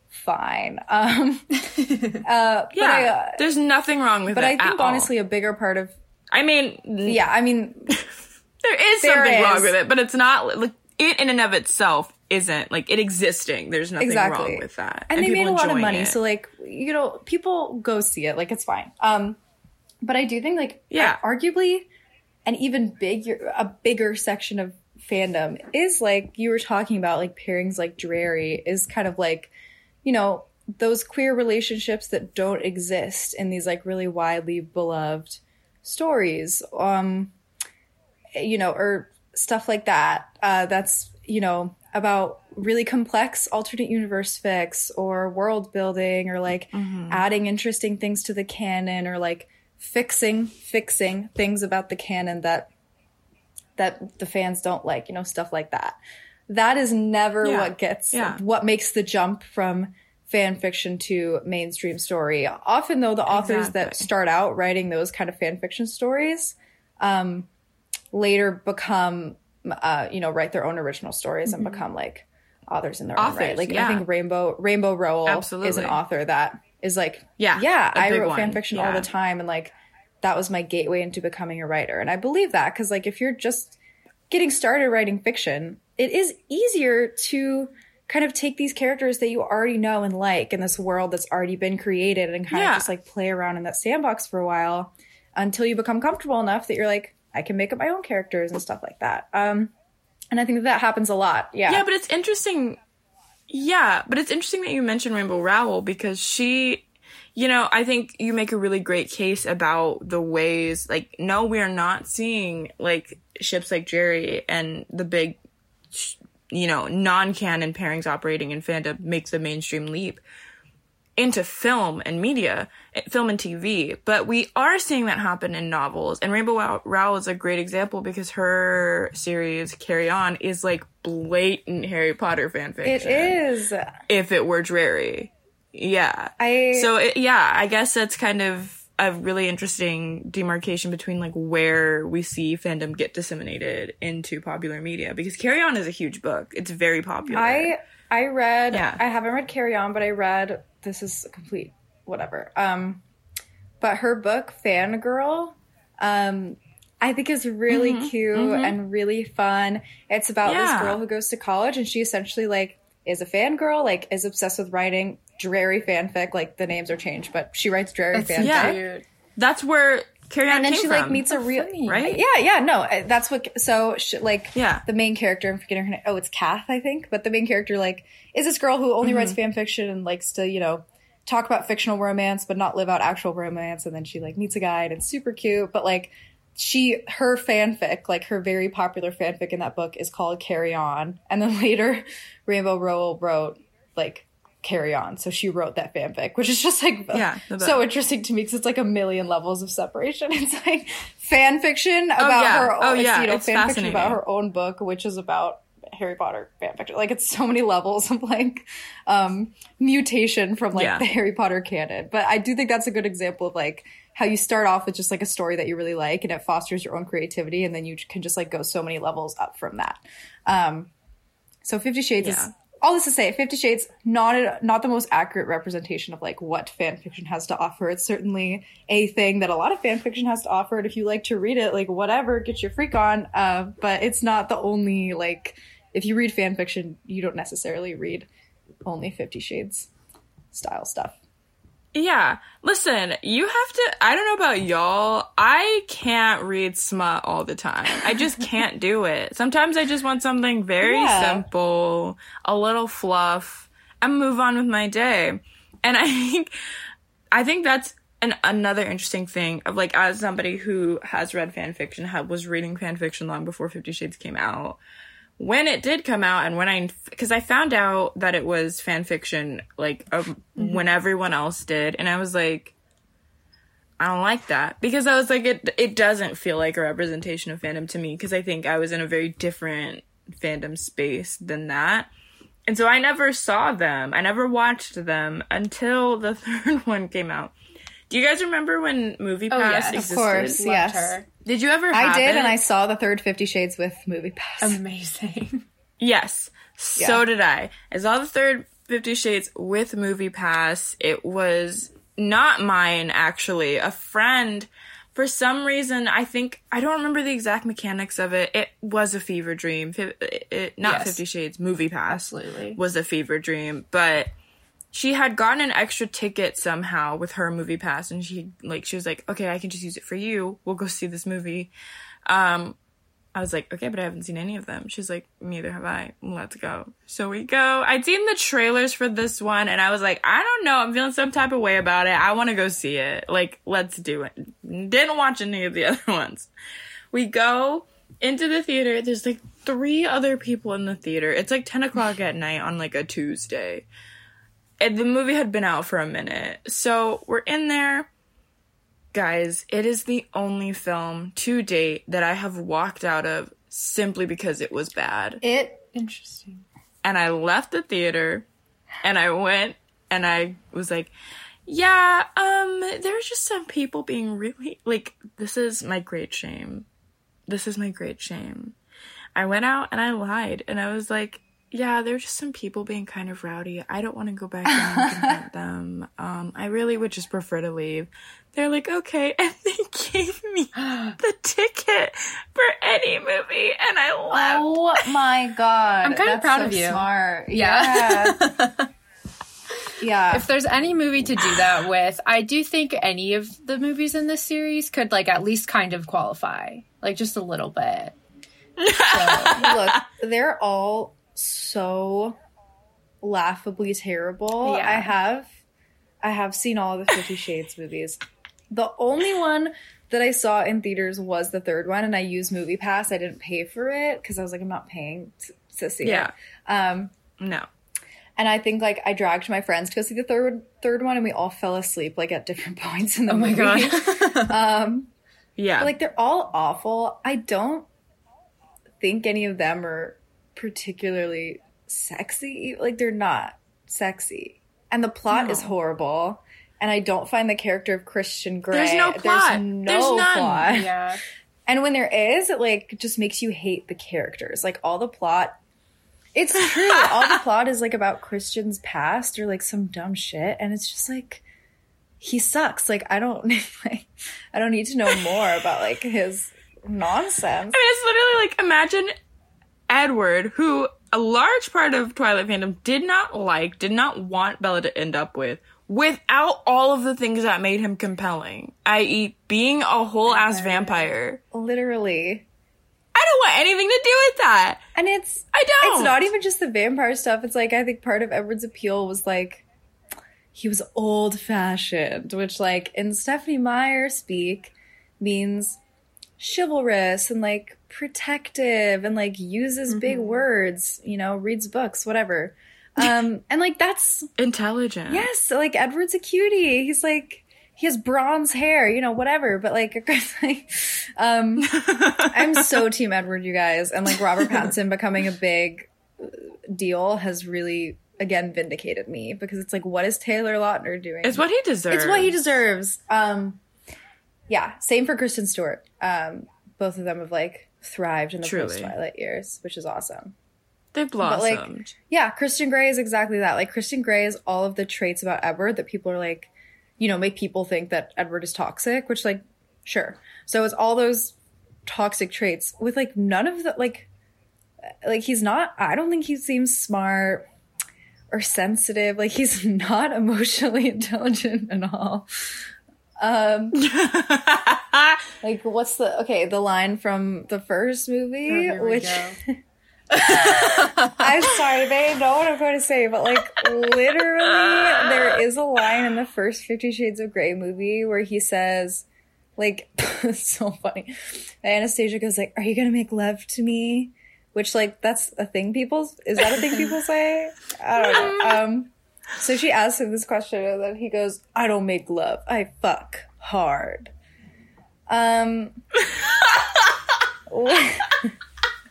fine. Um, uh, yeah, I, uh, there's nothing wrong with but it. But I think honestly, a bigger part of, I mean, yeah, I mean, there is there something is. wrong with it, but it's not like it in and of itself isn't like it existing. There's nothing exactly. wrong with that. And, and they made a lot of money, it. so like you know, people go see it. Like it's fine. Um, but I do think like yeah, arguably, an even bigger a bigger section of fandom is like you were talking about like pairings like Drarry is kind of like you know those queer relationships that don't exist in these like really widely beloved stories um you know or stuff like that uh that's you know about really complex alternate universe fics or world building or like mm-hmm. adding interesting things to the canon or like fixing fixing things about the canon that that the fans don't like, you know, stuff like that. That is never yeah. what gets yeah. what makes the jump from fan fiction to mainstream story. Often though the authors exactly. that start out writing those kind of fan fiction stories um later become uh, you know, write their own original stories mm-hmm. and become like authors in their authors, own right. Like yeah. I think Rainbow Rainbow Rowell Absolutely. is an author that is like, yeah, yeah, I wrote fan fiction yeah. all the time, and like that was my gateway into becoming a writer, and I believe that because like if you're just getting started writing fiction, it is easier to kind of take these characters that you already know and like in this world that's already been created and kind yeah. of just like play around in that sandbox for a while until you become comfortable enough that you're like I can make up my own characters and stuff like that. Um, and I think that, that happens a lot. Yeah. Yeah, but it's interesting. Yeah, but it's interesting that you mentioned Rainbow Rowell because she, you know, I think you make a really great case about the ways, like, no, we are not seeing, like, ships like Drarry and the big, you know, non canon pairings operating in fandom make the mainstream leap into film and media, eh, film and TV. But we are seeing that happen in novels. And Rainbow Rowell is a great example because her series, Carry On, is like blatant Harry Potter fanfiction. It is. If it were Drarry. Yeah. I. So, it, yeah, I guess that's kind of a really interesting demarcation between like where we see fandom get disseminated into popular media because Carry On is a huge book. It's very popular. I I read yeah. I haven't read Carry On, but I read this is a complete whatever. Um, but her book Fangirl, um, I think is really mm-hmm, cute mm-hmm. and really fun. It's about yeah. this girl who goes to college and she essentially like is a fangirl, like is obsessed with writing Drarry fanfic. Like the names are changed, but she writes Drarry fanfic. Yeah. That's where Carry on and then she from. like meets a real right. Yeah, yeah, no, uh, that's what. So she, like, yeah, the main character. I'm forgetting her name. Oh, it's Cath, I think. But the main character like is this girl who only mm-hmm. writes fan fiction and likes to you know talk about fictional romance but not live out actual romance. And then she like meets a guy and it's super cute. But like she her fanfic, like her very popular fanfic in that book, is called Carry On. And then later, Rainbow Rowell wrote like carry on. So she wrote that fanfic, which is just like yeah, so interesting to me because it's like a million levels of separation. It's like fan fiction oh, about oh, yeah. her own, oh, yeah. you know, fan fiction about her own book, which is about Harry Potter fan fiction. Like it's so many levels of like um mutation from like yeah. the Harry Potter canon. But I do think that's a good example of like how you start off with just like a story that you really like and it fosters your own creativity and then you can just like go so many levels up from that. Um so Fifty Shades yeah. is all this to say, Fifty Shades not a, not the most accurate representation of like what fan fiction has to offer. It's certainly a thing that a lot of fan fiction has to offer. And if you like to read it, like whatever, get your freak on. Uh, but it's not the only like if you read fan fiction, you don't necessarily read only Fifty Shades style stuff. Yeah. Listen, you have to I don't know about y'all. I can't read smut all the time. I just can't do it. Sometimes I just want something very Yeah. simple, a little fluff, and move on with my day. And I think I think that's an another interesting thing of like as somebody who has read fan fiction, had, was reading fan fiction long before 50 Shades came out. When it did come out and when I cuz I found out that it was fan fiction like um, when everyone else did and I was like I don't like that because I was like it it doesn't feel like a representation of fandom to me because I think I was in a very different fandom space than that. And so I never saw them. I never watched them until the third one came out. Do you guys remember when Movie Pass yes. Of existed? course. Loved Yes. Did you ever I did, it? and I saw the third Fifty Shades with Movie Pass. Amazing. Yes. So Yeah. did I. I saw the third Fifty Shades with Movie Pass. It was not mine, actually. A friend, for some reason, I think, I don't remember the exact mechanics of it. It was a fever dream. It, it- not Yes. Fifty Shades, Movie Pass Absolutely. was a fever dream. But she had gotten an extra ticket somehow with her movie pass and she like she was like okay i can just use it for you. We'll go see this movie. Um i was like okay but i haven't seen any of them. She's like neither have i. Let's go. So we go. I'd seen the trailers for this one and i was like i don't know. I'm feeling some type of way about it. I want to go see it. Like let's do it. Didn't watch any of the other ones. We go into the theater. There's like three other people in the theater. It's like 10 o'clock at night on like a tuesday and the movie had been out for a minute. So we're in there. Guys, it is the only film to date that I have walked out of simply because it was bad. It Interesting. And I left the theater and I went and I was like, yeah, um, there's just some people being really like this is my great shame. This is my great shame. I went out and I lied and I was like, yeah, there's just some people being kind of rowdy. I don't want to go back and confront them. Um, I really would just prefer to leave. They're like, okay, and they gave me the ticket for any movie, and I left. Oh my god! I'm kinda proud so of you. Smart. Yeah. Yeah. yeah. If there's any movie to do that with, I do think any of the movies in this series could like at least kind of qualify, like just a little bit. Look, they're all so laughably terrible. Yeah. I have I have seen all the Fifty Shades movies. The only one that I saw in theaters was the third one, and I used Movie Pass. I didn't pay for it because I was like, I'm not paying to, to see Yeah. it. Um, No. and I think like I dragged my friends to go see the third third one, and we all fell asleep like at different points in the Oh my movie. god. um, Yeah. but, like they're all awful. I don't think any of them are particularly sexy. Like they're not sexy. And the plot is horrible. And I don't find the character of Christian Grey. There's no plot. There's no There's none. plot. yeah. And when there is, it like just makes you hate the characters. Like all the plot it's true. all the plot is like about Christian's past or like some dumb shit. And it's just like he sucks. Like I don't like I don't need to know more about like his nonsense. I mean, it's literally like imagine Edward, who a large part of Twilight fandom did not like, did not want Bella to end up with, without all of the things that made him compelling, i.e., being a whole ass vampire. Literally. I don't want anything to do with that. And it's I don't. it's not even just the vampire stuff. It's like I think part of Edward's appeal was like he was old fashioned, which like in Stephenie Meyer speak means chivalrous and like protective and like uses big words, you know, reads books, whatever. Um and like that's intelligent. yes, like Edward's a cutie. He's like he has bronze hair, you know, whatever. But like, like um I'm so team Edward, you guys. And like Robert Pattinson becoming a big uh, deal has really again vindicated me because it's like, what is Taylor Lautner doing? It's what he deserves. It's what he deserves. Um, yeah, same for Kristen Stewart. Um, both of them have like thrived in the post Twilight years, which is awesome. They like, blossomed. Yeah, Christian Grey is exactly that. Like Christian Grey is all of the traits about Edward that people are like, you know, make people think that Edward is toxic, which like, sure. So it's all those toxic traits with like none of the like like he's not I don't think he seems smart. or sensitive. Like he's not emotionally intelligent at all. Um, like what's the okay the line from the first movie, Oh, which. I'm sorry, they know what I'm going to say, but like literally, there is a line in the first Fifty Shades of Grey movie where he says, like, so funny. Anastasia goes like, "Are you gonna make love to me?" Which like that's a thing people is that a thing people say? I don't know. Um, so she asks him this question, and then he goes, "I don't make love, I fuck hard." Um.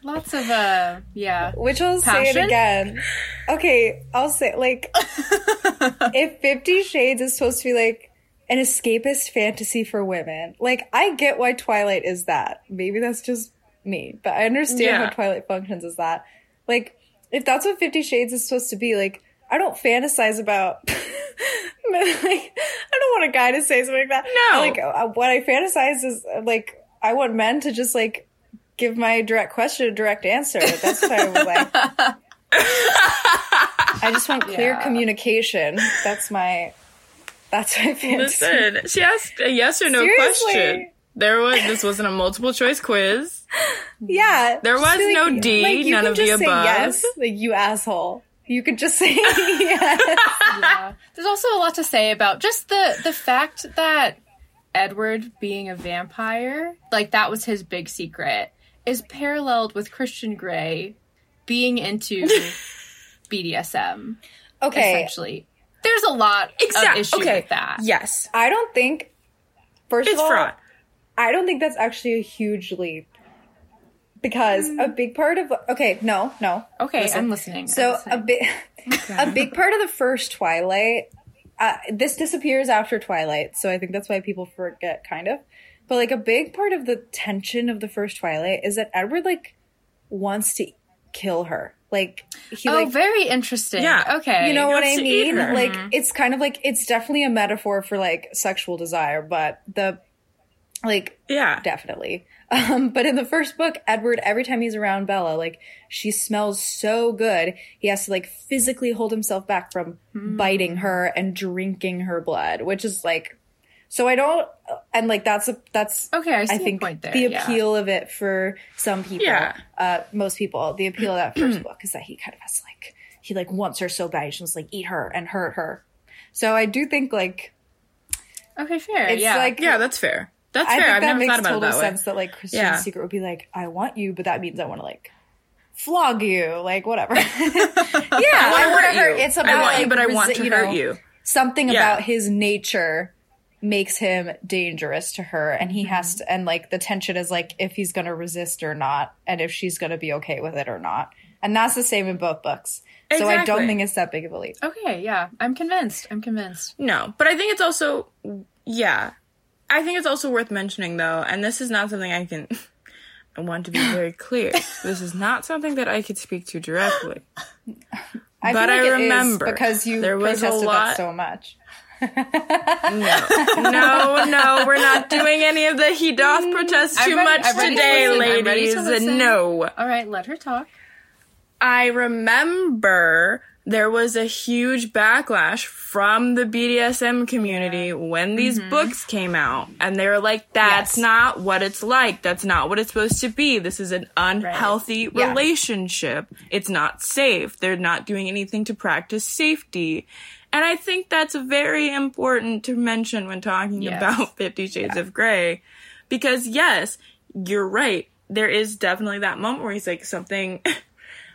Lots of uh yeah. Which I'll say it again. Okay, I'll say like if Fifty Shades is supposed to be like an escapist fantasy for women, like I get why Twilight is that. Maybe that's just me, but I understand Yeah. how Twilight functions as that. Like if that's what Fifty Shades is supposed to be, like I don't fantasize about. like, I don't want a guy to say something like that. No. like uh, what I fantasize is uh, like I want men to just like give my direct question a direct answer. That's what I would like. I just want clear Yeah. communication. That's my. That's my fantasy. Listen, she asked a yes or no Seriously? question. There was this wasn't a multiple choice quiz. Yeah, There was be no D, you none of the above. Yes, like you asshole. You could just say yes. yeah. There's also a lot to say about just the the fact that Edward being a vampire, like that was his big secret, is paralleled with Christian Grey being into BDSM. Okay, Essentially, there's a lot Exact- of issue okay. with that. Yes. I don't think. First It's of all, fraud. I don't think that's actually a huge leap. Because a big part of okay, no, no. Okay, Listen. I'm listening. I'm So a listening. big, a big part of the first Twilight. Uh, this disappears after Twilight, so I think that's why people forget, kind of. But like a big part of the tension of the first Twilight is that Edward like wants to kill her. Like he oh, like very interesting. Yeah. Okay. you know what I to eat mean? her. Like it's kind of like it's definitely a metaphor for like sexual desire, but the like Yeah. definitely. Um, but in the first book, Edward, every time he's around Bella, like she smells so good, he has to like physically hold himself back from biting her and drinking her blood, which is like. So I don't, and like that's a that's Okay, I I think there, the yeah. appeal of it for some people, Yeah. uh, most people, the appeal of that first book is that he kind of has like he like wants her so bad, he just like eat her and hurt her. So I do think like Okay, fair. it's yeah. like Yeah, that's fair. That's I fair. think I've that never makes thought about total it that way. sense that like Christian's Yeah. secret would be like, I want you, but that means I want to like flog you, like whatever. yeah, I I wanna hurt hurt. you. It's I about want you, but I want resi- to you hurt you. Something Yeah. about his nature makes him dangerous to her, and he has Mm-hmm. to. And like the tension is like if he's going to resist or not, and if she's going to be okay with it or not. And that's the same in both books. So I don't think it's that big of a leap. Okay, yeah. I'm convinced. I'm convinced. No, but I think it's also, yeah, I think it's also worth mentioning though, and this is not something I can. I want to be very clear. this is not something that I could speak to directly. I But like I remember because you there was a protested lot- that so much. No, no, no, we're not doing any of the he doth mm, protest too much I'm ready to today, listen. I'm ready ladies. to. No. All right, let her talk. I remember there was a huge backlash from the BDSM community when these mm-hmm. books came out. And they were like, that's Yes. not what it's like. That's not what it's supposed to be. This is an unhealthy Yeah. relationship. It's not safe. They're not doing anything to practice safety. And I think that's very important to mention when talking Yes. about Fifty Shades of Grey. Because yes, you're right. There is definitely that moment where he's like something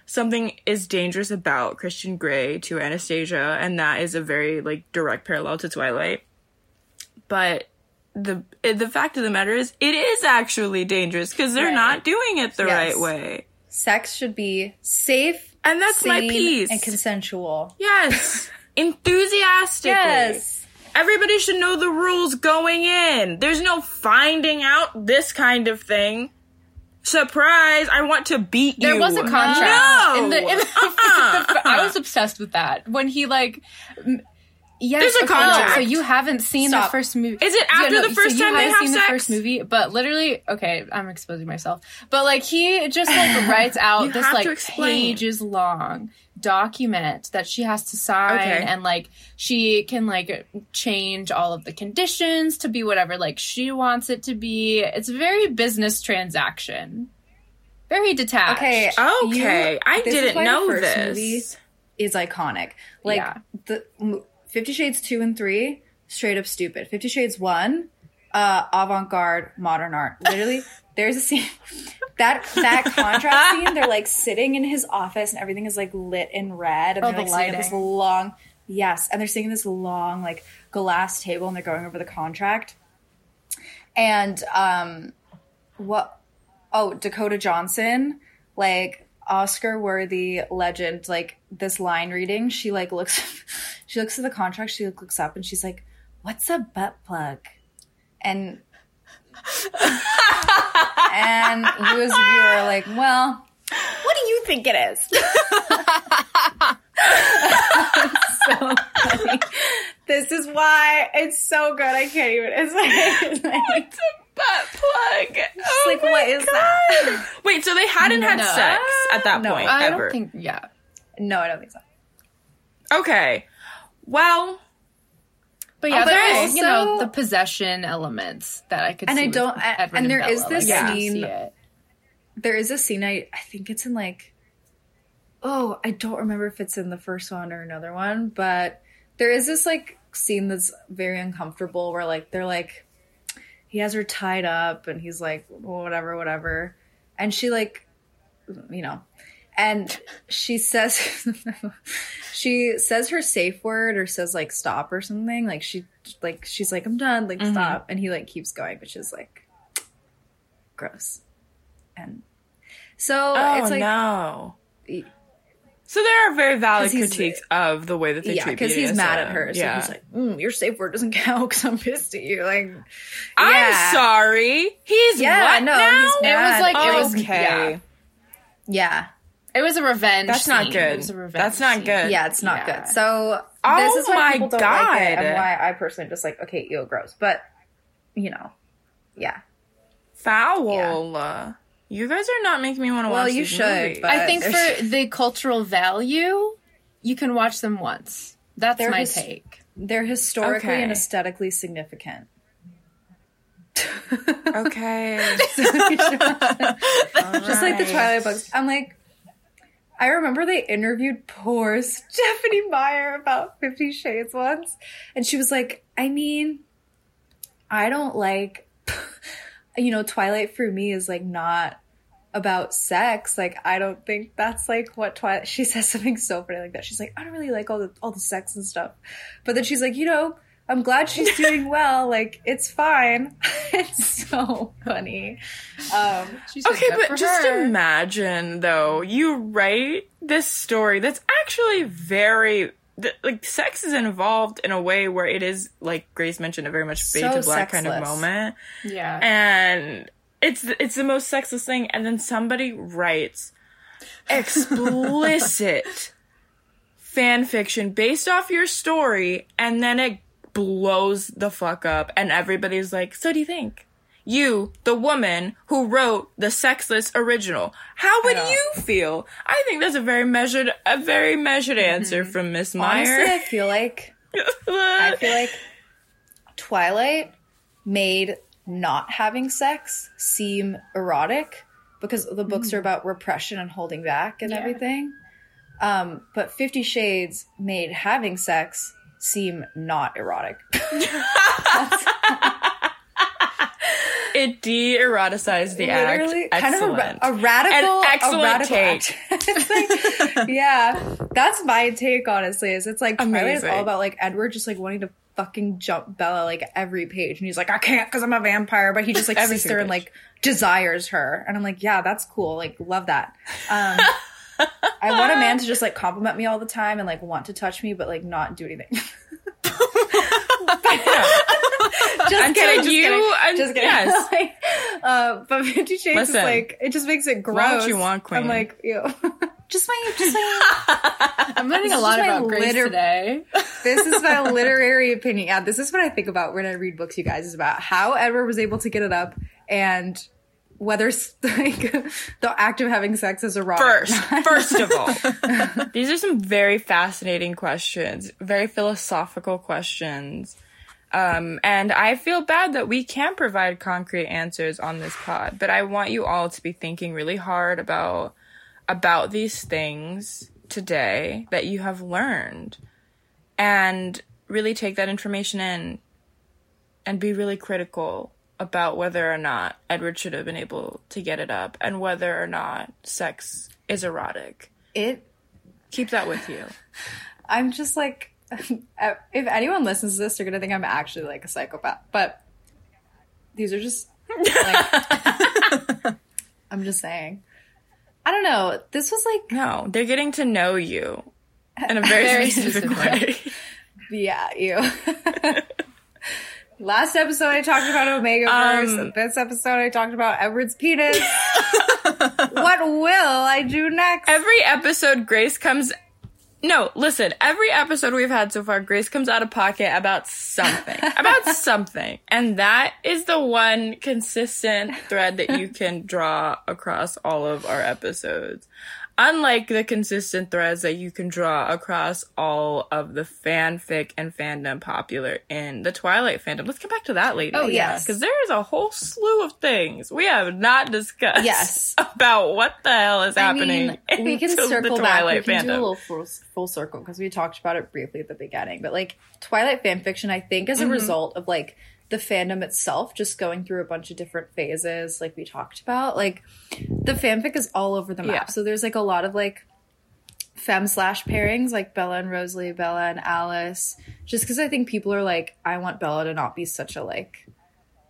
something is dangerous about Christian Grey to Anastasia, and that is a very like direct parallel to Twilight. But the the fact of the matter is, it is actually dangerous because they're Right. not doing it the Yes. right way, Sex should be safe, and that's my piece. and consensual. yes, enthusiastically. Yes. Everybody should know the rules going in. There's no finding out this kind of thing. Surprise! I want to beat you. There was a contract. No. In the, in the, Uh-uh. I was obsessed with that when he like. M- Yes, There's a okay, no, contract. so you haven't seen the first movie. Is it after the first so you time they haven't seen sex? the first movie, but literally, okay, I'm exposing myself. But like he just like writes out this like pages long document that she has to sign, Okay. and like she can like change all of the conditions to be whatever like she wants it to be. It's a very business transaction, very detached. Okay, Okay, you- I didn't why the know first this. movie is iconic. Like Yeah. the m- Fifty Shades two and three, straight up stupid. Fifty Shades one, uh, avant garde, modern art. Literally, there's a scene that that contrast scene. They're like sitting in his office and everything is like lit in red, and Oh, they're like the sitting at this long. Yes, and they're sitting at this long like glass table, and they're going over the contract. And um, what? Oh, Dakota Johnson, like Oscar worthy legend, like this line reading. She like looks, she looks at the contract. She looks up and she's like, "What's a butt plug?" And and you as a are like, "Well, what do you think it is?" so funny. This is why it's so good. I can't even. It's like, it's like, butt plug. Oh like, my what is that? Wait, so they hadn't had No. sex at that No, point I ever. don't think. Yeah, no, I don't think so. okay. Well, But yeah, oh, but there is, you know, also- the possession elements that I could And see. I don't- I- Edward and there Bella. is this Like, I scene- see it. there is a scene I I think it's in like oh I don't remember if it's in the first one or another one, but there is this like scene that's very uncomfortable where like they're like he has her tied up and he's like whatever whatever. And she like you know and she says she says her safe word or says like stop or something. Like she like she's like i'm done. Like mm-hmm. stop. And he like keeps going which is like gross. And so oh it's like oh, no. Y- So there are very valid critiques of the way that they yeah treat Yeah, because he's mad at her so yeah. he's like mm, your safe word doesn't count because i'm pissed at you like I'm sorry. He's Yeah, what no, now? he's It was like it was okay. yeah. yeah It was a revenge. That's not good. It was a revenge That's not scene. good. yeah it's not Yeah. good so Oh this is why my people don't like it and why i personally just like okay ew gross but you know yeah Foul. You guys are not making me want to Well, watch you these should, movies. but- I think for the cultural value, you can watch them once. That's They're my his- take. they're historically Okay. and aesthetically significant okay. just like the Twilight books. I'm like, I remember they interviewed poor Stephenie Meyer about Fifty Shades once, and she was like, I mean, I don't like, you know, Twilight for me is like not about sex. Like, I don't think that's like what Twilight. She says something so funny like that. She's like, I don't really like all the all the sex and stuff, but then she's like, you know. I'm glad she's doing well. Like it's fine. it's so funny. Um, She Okay, but just her. imagine though, you write this story that's actually very th- like sex is involved in a way where it is like Grace mentioned a very much fade So to black kind of moment, yeah. and it's it's the most sexless thing. And then somebody writes explicit fan fiction based off your story, and then it blows the fuck up, and everybody's like, "So do you think?" You, the woman who wrote the sexless original, how would you feel? I think that's a very measured, a very measured answer from Miss Meyer. honestly, I feel like I feel like Twilight made not having sex seem erotic because the books are about repression and holding back and Yeah. everything. Um, but Fifty Shades made having sex seem not erotic. it de-eroticized the Literally, act. kind of a, Excellent. a radical, An excellent a radical take. It's like- yeah, that's my take. Honestly, is it's like Twilight is Amazing. all about like Edward just like wanting to fucking jump Bella like every page, and he's like, I can't because I'm a vampire, but he just like sits there and like desires her, and I'm like, yeah, that's cool, like love that. Um, I want a man to just like compliment me all the time and like want to touch me, but like not do anything. Just Until kidding, just you- kidding, un- just kidding. yes. Like, uh, but Fifty Shades is like it just makes it gross. What you want, queen. I'm like, ew. just my, just my. I'm learning a lot about Grace today. this is my literary opinion. Yeah, this is what I think about when I read books, you guys, is about how Edward was able to get it up and whether like the act of having sex is erotic. First, first of all, these are some very fascinating questions, very philosophical questions. Um, and I feel bad that we can't provide concrete answers on this pod, but I want you all to be thinking really hard about about these things today that you have learned and really take that information in and be really critical about whether or not Edward should have been able to get it up and whether or not sex is erotic. It Keep that with you. I'm just like if anyone listens to this, they're gonna think I'm actually like a psychopath. But these are just like I'm just saying. I don't know. This was like No, they're getting to know you in a very, Very specific specific. way. Yeah, you. Last episode I talked about Omega Verse. Um, this episode I talked about Edward's penis. what will I do next? every episode, Grace comes. No, listen. Every episode we've had so far, Grace comes out of pocket about something, about something, and that is the one consistent thread that you can draw across all of our episodes. Unlike the consistent threads that you can draw across all of the fanfic and fandom popular in the Twilight fandom. Let's get back to that later. Oh, yes. Because there is a whole slew of things we have not discussed Yes. about what the hell is I happening. mean, we can into the circle back. We Twilight can do a little full, full circle because we talked about it briefly at the beginning. But like Twilight fanfiction, I think, as a Mm-hmm. result of like the fandom itself just going through a bunch of different phases, like we talked about. Like the fanfic is all over the map. Yeah. So there's like a lot of like fem slash pairings, like Bella and Rosalie, Bella and Alice. Just because I think people are like, I want Bella to not be such a like,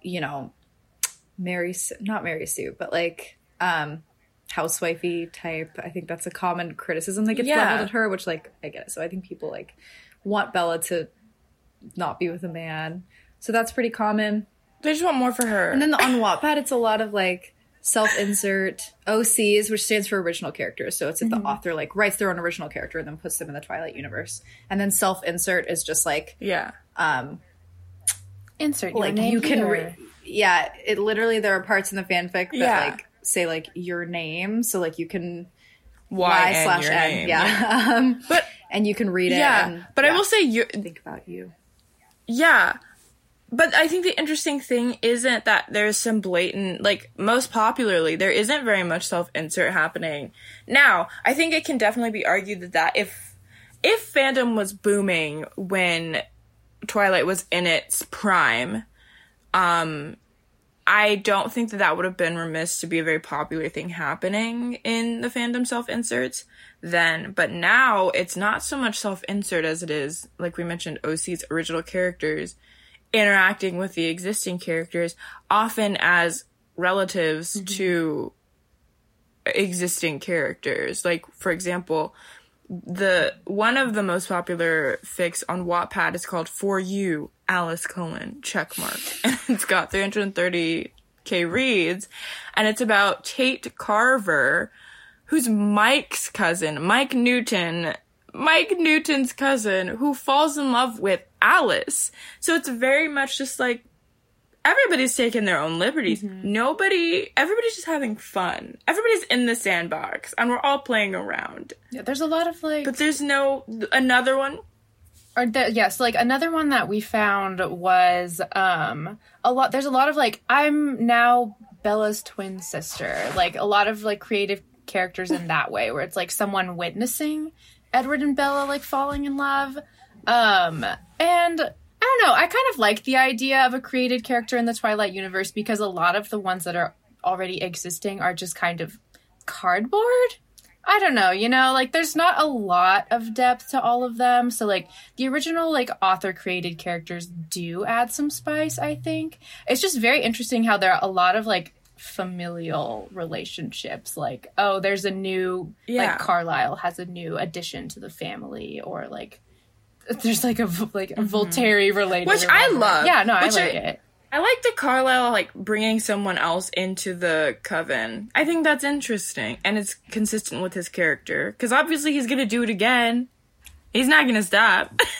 you know, Mary, not Mary Sue, but like um housewifey type. I think that's a common criticism that gets Yeah. leveled at her, which like I get it. So I think people like want Bella to not be with a man. So that's pretty common. They just want more for her. And then the, on Wattpad, it's a lot of like self-insert OCs, which stands for original characters. So it's if the author like writes their own original character and then puts them in the Twilight universe. And then self-insert is just like yeah. um Insert your like name you can re- yeah it literally there are parts in the fanfic that Yeah. like say like your name so like you can Y, y slash your n name. yeah um But and you can read it yeah, and, but I will say you think about you yeah. But I think the interesting thing isn't that there's some blatant like most popularly there isn't very much self-insert happening. Now, I think it can definitely be argued that, that if if fandom was booming when Twilight was in its prime, um I don't think that that would have been remiss to be a very popular thing happening in the fandom self inserts then. But now it's not so much self insert as it is, like we mentioned, OC's original characters interacting with the existing characters, often as relatives mm-hmm. to existing characters. Like, for example, the one of the most popular fics on Wattpad is called "For You, Alice Cullen." Checkmark, and it's got 330k reads, and it's about Tate Carver, who's Mike's cousin, Mike Newton, Mike Newton's cousin, who falls in love with Alice. So it's very much just like everybody's taking their own liberties. Nobody, everybody's just having fun. Everybody's in the sandbox, and we're all playing around. Yeah, there's a lot of like But there's no another one. or the, yes, like another one that we found was um a lot. There's a lot of like I'm now Bella's twin sister. Like a lot of like creative characters in that way, where it's like someone witnessing Edward and Bella like falling in love. Um and I don't know. I kind of like the idea of a created character in the Twilight universe because a lot of the ones that are already existing are just kind of cardboard. I don't know, you know, like there's not a lot of depth to all of them. So like the original like author created characters do add some spice, I think. It's just very interesting how there are a lot of like familial relationships like oh there's a new Yeah. like Carlisle has a new addition to the family or like there's like a like a mm-hmm. Volturi related Which I love. Yeah, no, I like I- it. I like the Carlisle like bringing someone else into the coven. I think that's interesting, and it's consistent with his character because obviously he's gonna do it again. He's not gonna stop.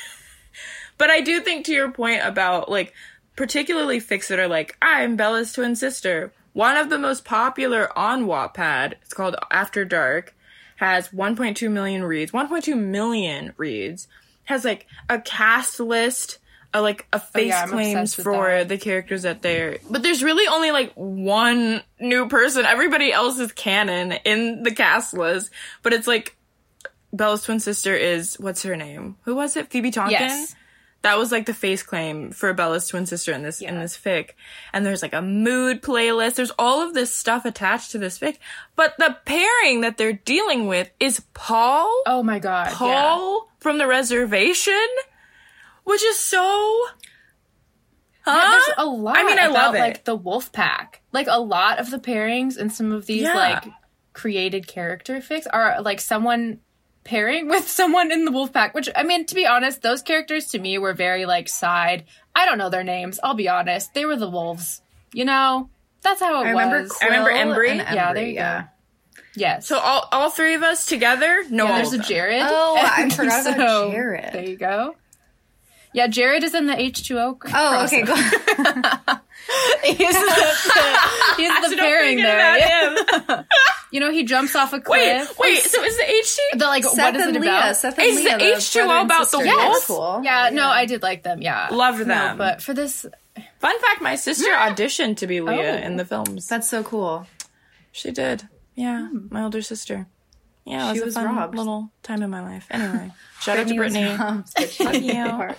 But I do think to your point about like particularly fics that are like, I'm Bella's twin sister. One of the most popular on Wattpad, it's called After Dark, has 1.2 million reads. 1.2 million reads. Has like a cast list, a, like a face Oh, yeah, claims for that. the characters that they're. But there's really only like one new person. Everybody else is canon in the cast list. But it's like Bella's twin sister is what's her name? Who was it? Phoebe Tonkin. Yes. That was like the face claim for Bella's twin sister in this in this fic. And there's like a mood playlist. There's all of this stuff attached to this fic. But the pairing that they're dealing with is Paul. Oh my god. yeah. Paul from the reservation, which is so. Huh? Yeah, there's a lot. I mean, I about, love it. Like the wolf pack. Like a lot of the pairings and some of these Yeah. like created character fics are like someone pairing with someone in the wolf pack. Which I mean, to be honest, those characters to me were very like side. I don't know their names. I'll be honest. They were the wolves. You know, that's how it I remember was. I remember Quil Embry. and Yeah, there you yeah. go. yes. So all, all three of us together? No, yeah, there's a. Jared. Oh, I And forgot about so, Jared. There you go. Yeah, Jared is in the H2O. Oh, okay, go. He's the, he's the pairing there. about him. You know, he jumps off a cliff. wait. So is the HT? The like, Seth what is and it Leah. about? Seth and Is the Leah, the H2O about the sister. wolf? That's cool. Yeah, no, I did like them. Yeah, Loved No, them. but for this, Fun fact: my sister auditioned to be Leah Oh. in the films. That's so cool. She did. Yeah, hmm. my older sister. Yeah, it She was, was a fun robbed. little time in my life. Anyway, shout out to Brittany was robbed, but she Love you.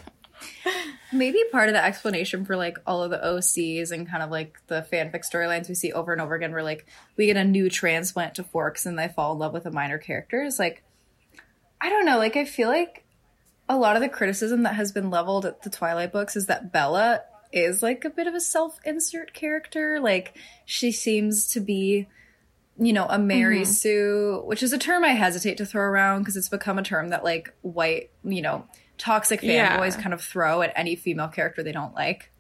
Maybe part of the explanation for like all of the OCs and kind of like the fanfic storylines we see over and over again, where like we get a new transplant to Forks and they fall in love with a minor character is like, I don't know, like I feel like a lot of the criticism that has been leveled at the Twilight books is that Bella is like a bit of a self-insert character. Like she seems to be you know, a Mary mm-hmm. Sue, which is a term I hesitate to throw around because it's become a term that like white, you know, toxic Yeah. fanboys kind of throw at any female character they don't like.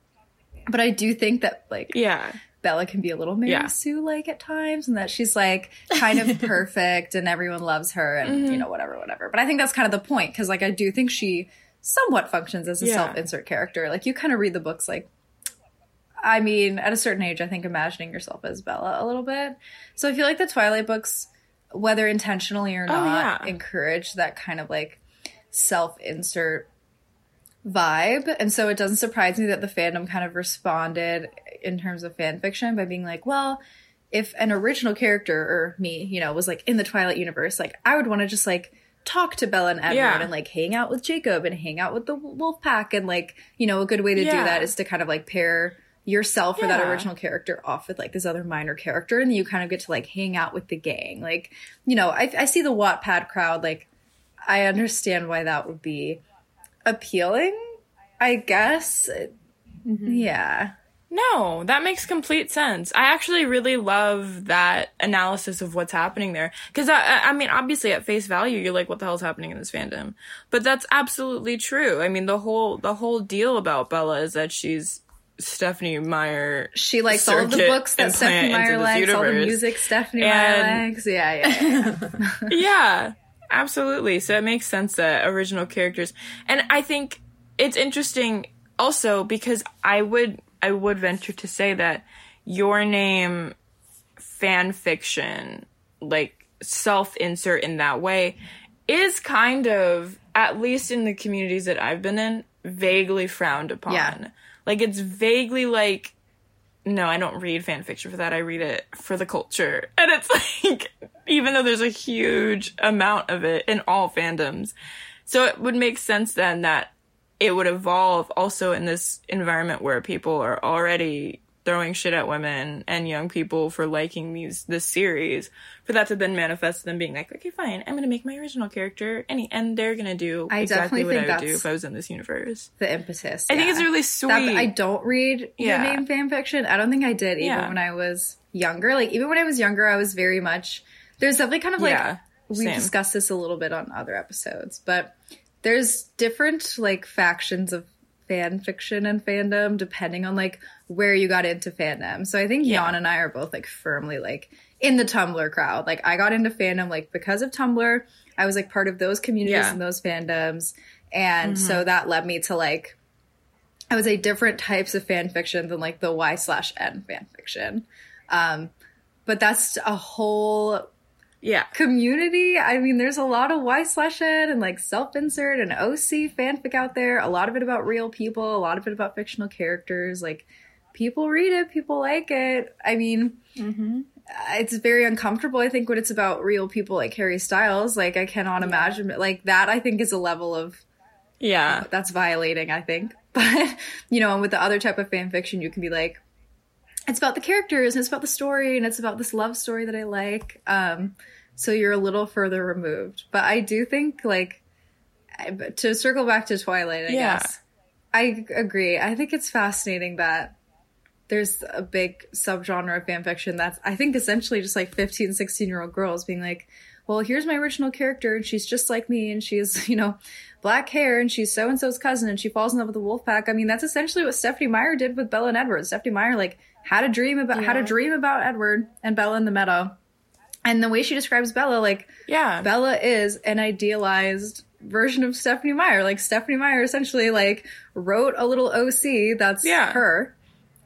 But I do think that like Yeah, Bella can be a little Mary Yeah. Sue like at times and that she's like kind of perfect and everyone loves her and Mm-hmm. you know whatever whatever. But I think that's kind of the point because like I do think she somewhat functions as a Yeah. self-insert character. Like you kind of read the books like I mean, at a certain age, I think imagining yourself as Bella a little bit. So I feel like the Twilight books, whether intentionally or not, yeah. encourage that kind of like self insert vibe. And so it doesn't surprise me that the fandom kind of responded in terms of fan fiction by being like, well, if an original character or me, you know, was like in the Twilight universe, like I would want to just like talk to Bella and Edward Yeah. and like hang out with Jacob and hang out with the wolf pack and like, you know, a good way to do that is to kind of like pair yourself or that original character off with like this other minor character and you kind of get to like hang out with the gang. Like, you know, I, I see the Wattpad crowd, like I understand why that would be appealing, I guess. Mm-hmm. Yeah. No, that makes complete sense. I actually really love that analysis of what's happening there. Because, I, I mean, obviously at face value, you're like, what the hell's happening in this fandom? But that's absolutely true. I mean, the whole, the whole deal about Bella is that she's Stephenie Meyer. She likes all the books that Stephenie Meyer likes, all the music Stephenie And- Meyer likes. Yeah, yeah, yeah. yeah. Absolutely. So it makes sense that original characters, and I think it's interesting also because I would I would venture to say that your name fan fiction, like self insert in that way, is kind of at least in the communities that I've been in vaguely frowned upon. Yeah. Like it's vaguely like no, I don't read fan fiction for that. I read it for the culture. And it's like, even though there's a huge amount of it in all fandoms. So it would make sense then that it would evolve also in this environment where people are already throwing shit at women and young people for liking these this series for that to then manifest them being like okay fine i'm gonna make my original character any and they're gonna do I exactly what i would do if i was in this universe The impetus. i think it's really sweet That- I don't read Yeah. your name fan fiction. I don't think I did even Yeah. when I was younger. Like even when I was younger, I was very much there's definitely kind of like Yeah, we discussed this a little bit on other episodes, but there's different like factions of fan fiction and fandom depending on like where you got into fandom. So I think Yeah. Jan and I are both like firmly like in the Tumblr crowd. Like I got into fandom like because of Tumblr. I was like part of those communities Yeah. and those fandoms. And so that led me to like, I would say different types of fan fiction than like the Y slash N fan fiction. Um, but that's a whole Yeah. community. I mean, there's a lot of Y slash N and like self insert and OC fanfic out there. A lot of it about real people, a lot of it about fictional characters. Like, people read it, people like it. I mean, mm-hmm. uh, it's very uncomfortable, I think, when it's about real people like Harry Styles. Like, I cannot imagine, like, that I think is a level of Yeah. Uh, that's violating, I think. But, you know, and with the other type of fan fiction, you can be like, it's about the characters and it's about the story and it's about this love story that I like. Um, so you're a little further removed. But I do think, like, to circle back to Twilight, I Yeah. guess, I agree. I think it's fascinating that there's a big subgenre of fan fiction that's, I think, essentially just like 15, 16 year old girls being like, well, here's my original character, and she's just like me, and she's, you know, black hair, and she's so and so's cousin, and she falls in love with the wolf pack. I mean, that's essentially what Stephenie Meyer did with Bella and Edward. Stephenie Meyer, like, had a dream about, had a dream about Edward and Bella in the meadow. And the way she describes Bella, like, Yeah. Bella is an idealized version of Stephenie Meyer. Like Stephenie Meyer essentially like wrote a little OC that's Yeah. her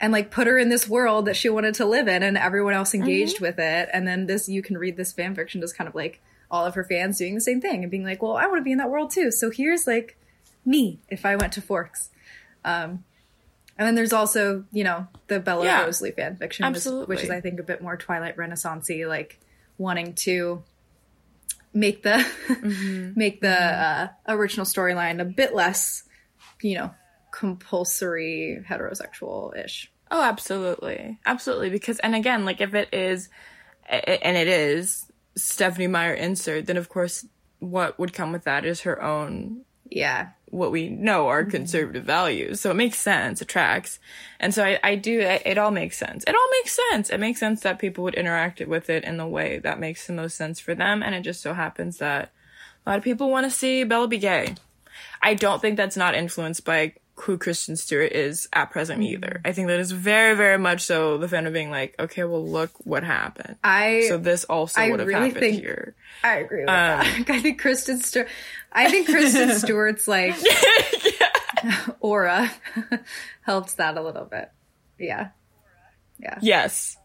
and like put her in this world that she wanted to live in and everyone else engaged with it. And then this you can read this fan fiction just kind of like all of her fans doing the same thing and being like, Well, I want to be in that world too. So here's like me if I went to Forks. Um and then there's also, you know, the Bella Yeah. Rosalie fan fiction, which, Absolutely. which is I think a bit more Twilight Renaissancey, like wanting to make the make the uh, original storyline a bit less, you know, compulsory heterosexual ish. Oh, absolutely. Absolutely. Because, and again, like if it is, and it is Stephenie Meyer insert, then of course what would come with that is her own, Yeah, what we know are mm-hmm. conservative values. So it makes sense. It tracks. And so I, I do, it, it all makes sense. It all makes sense. It makes sense that people would interact with it in the way that makes the most sense for them. And it just so happens that a lot of people want to see Bella be gay. I don't think that's not influenced by who Kristen Stewart is at present either. I think that is very, very much so the fandom being like, okay, well, look what happened. I so this also would have really happened think- here. I agree with Um, that. I think Kristen Stewart. I think Kristen Stewart's like aura helps that a little bit. Yeah. Yeah, Yes.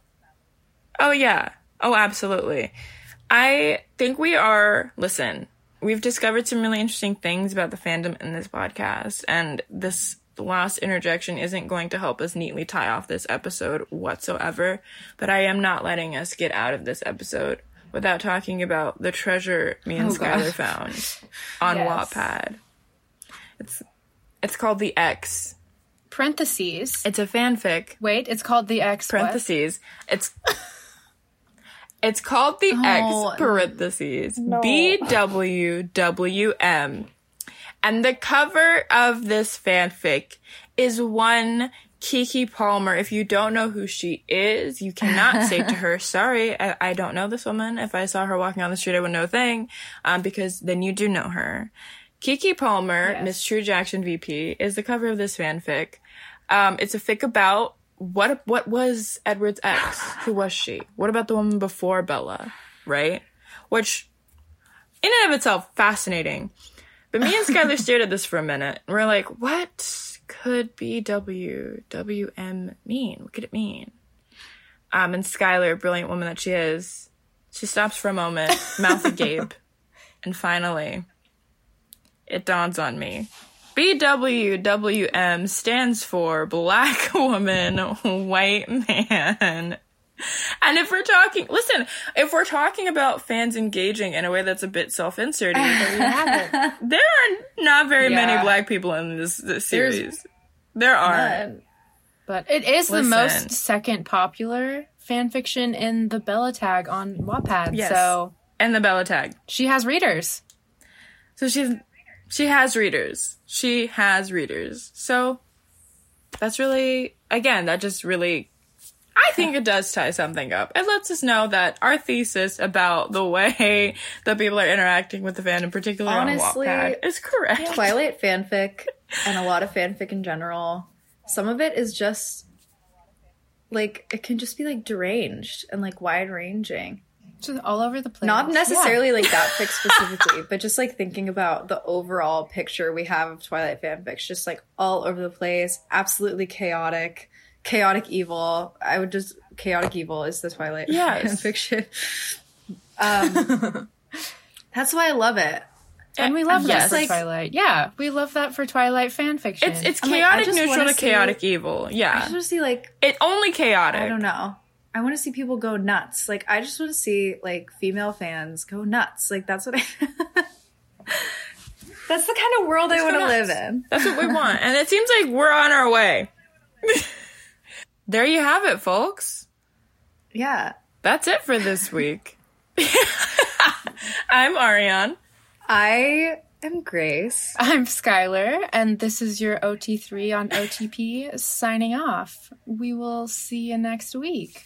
Oh yeah. Oh, absolutely. I think we are. Listen, we've discovered some really interesting things about the fandom in this podcast, and this last interjection isn't going to help us neatly tie off this episode whatsoever. But I am not letting us get out of this episode without talking about the treasure me and Oh, Skylar gosh. found on Yes. Wattpad. It's it's called the X. Parentheses. It's a fanfic Wait, it's called the X. what? parentheses. It's it's called the Oh, X parentheses B W W M, and the cover of this fanfic is one Keke Palmer. If you don't know who she is, you cannot say to her, "Sorry, I, I don't know this woman." If I saw her walking on the street, I would know a thing, um, because then you do know her. Keke Palmer, Yes. Miss True Jackson VP, is the cover of this fanfic. Um, it's a fic about what what was Edward's ex? Who was she? What about the woman before Bella? Right? Which, in and of itself, fascinating. But me and Skylar stared at this for a minute. And we're like, what could BWWM mean? What could it mean? Um, and Skylar, brilliant woman that she is, she stops for a moment, mouth agape, and finally, it dawns on me. BWWM stands for Black Woman, White Man. And if we're talking, listen, if we're talking about fans engaging in a way that's a bit self-inserting, there we have it. There are not very Yeah. many black people in this, this There's series. there are. But it is the most second popular fan fiction in the Bella tag on Wattpad. Yes. So And the Bella tag. she has readers. So she's she has readers. She has readers. So that's really again, that just really I think it does tie something up. It lets us know that our thesis about the way that people are interacting with the fan, in particular Honestly, on Wattpad, is correct. Twilight fanfic and a lot of fanfic in general, some of it is just like it can just be like deranged and like wide ranging. Just all over the place. Not necessarily like that fic specifically, but just like thinking about the overall picture we have of Twilight fanfics, just like all over the place, absolutely chaotic, chaotic evil. I would just chaotic evil is the Twilight Yes. fanfiction. Um, that's why I love it. And we love Yes. that for Like- Twilight. Yeah, we love that for Twilight fan fiction. It's it's I'm like, chaotic neutral wanna to see- chaotic evil. I Yeah. just want to see like It only chaotic. I don't know. I want to see people go nuts. Like I just want to see like female fans go nuts. Like that's what I. that's the kind of world I want to live in. That's what we want. And it seems like we're on our way. there you have it, folks. Yeah. That's it for this week. I'm Ariane. I am Grace. I'm Skylar, and this is your OT3 on OTP signing off. We will see you next week.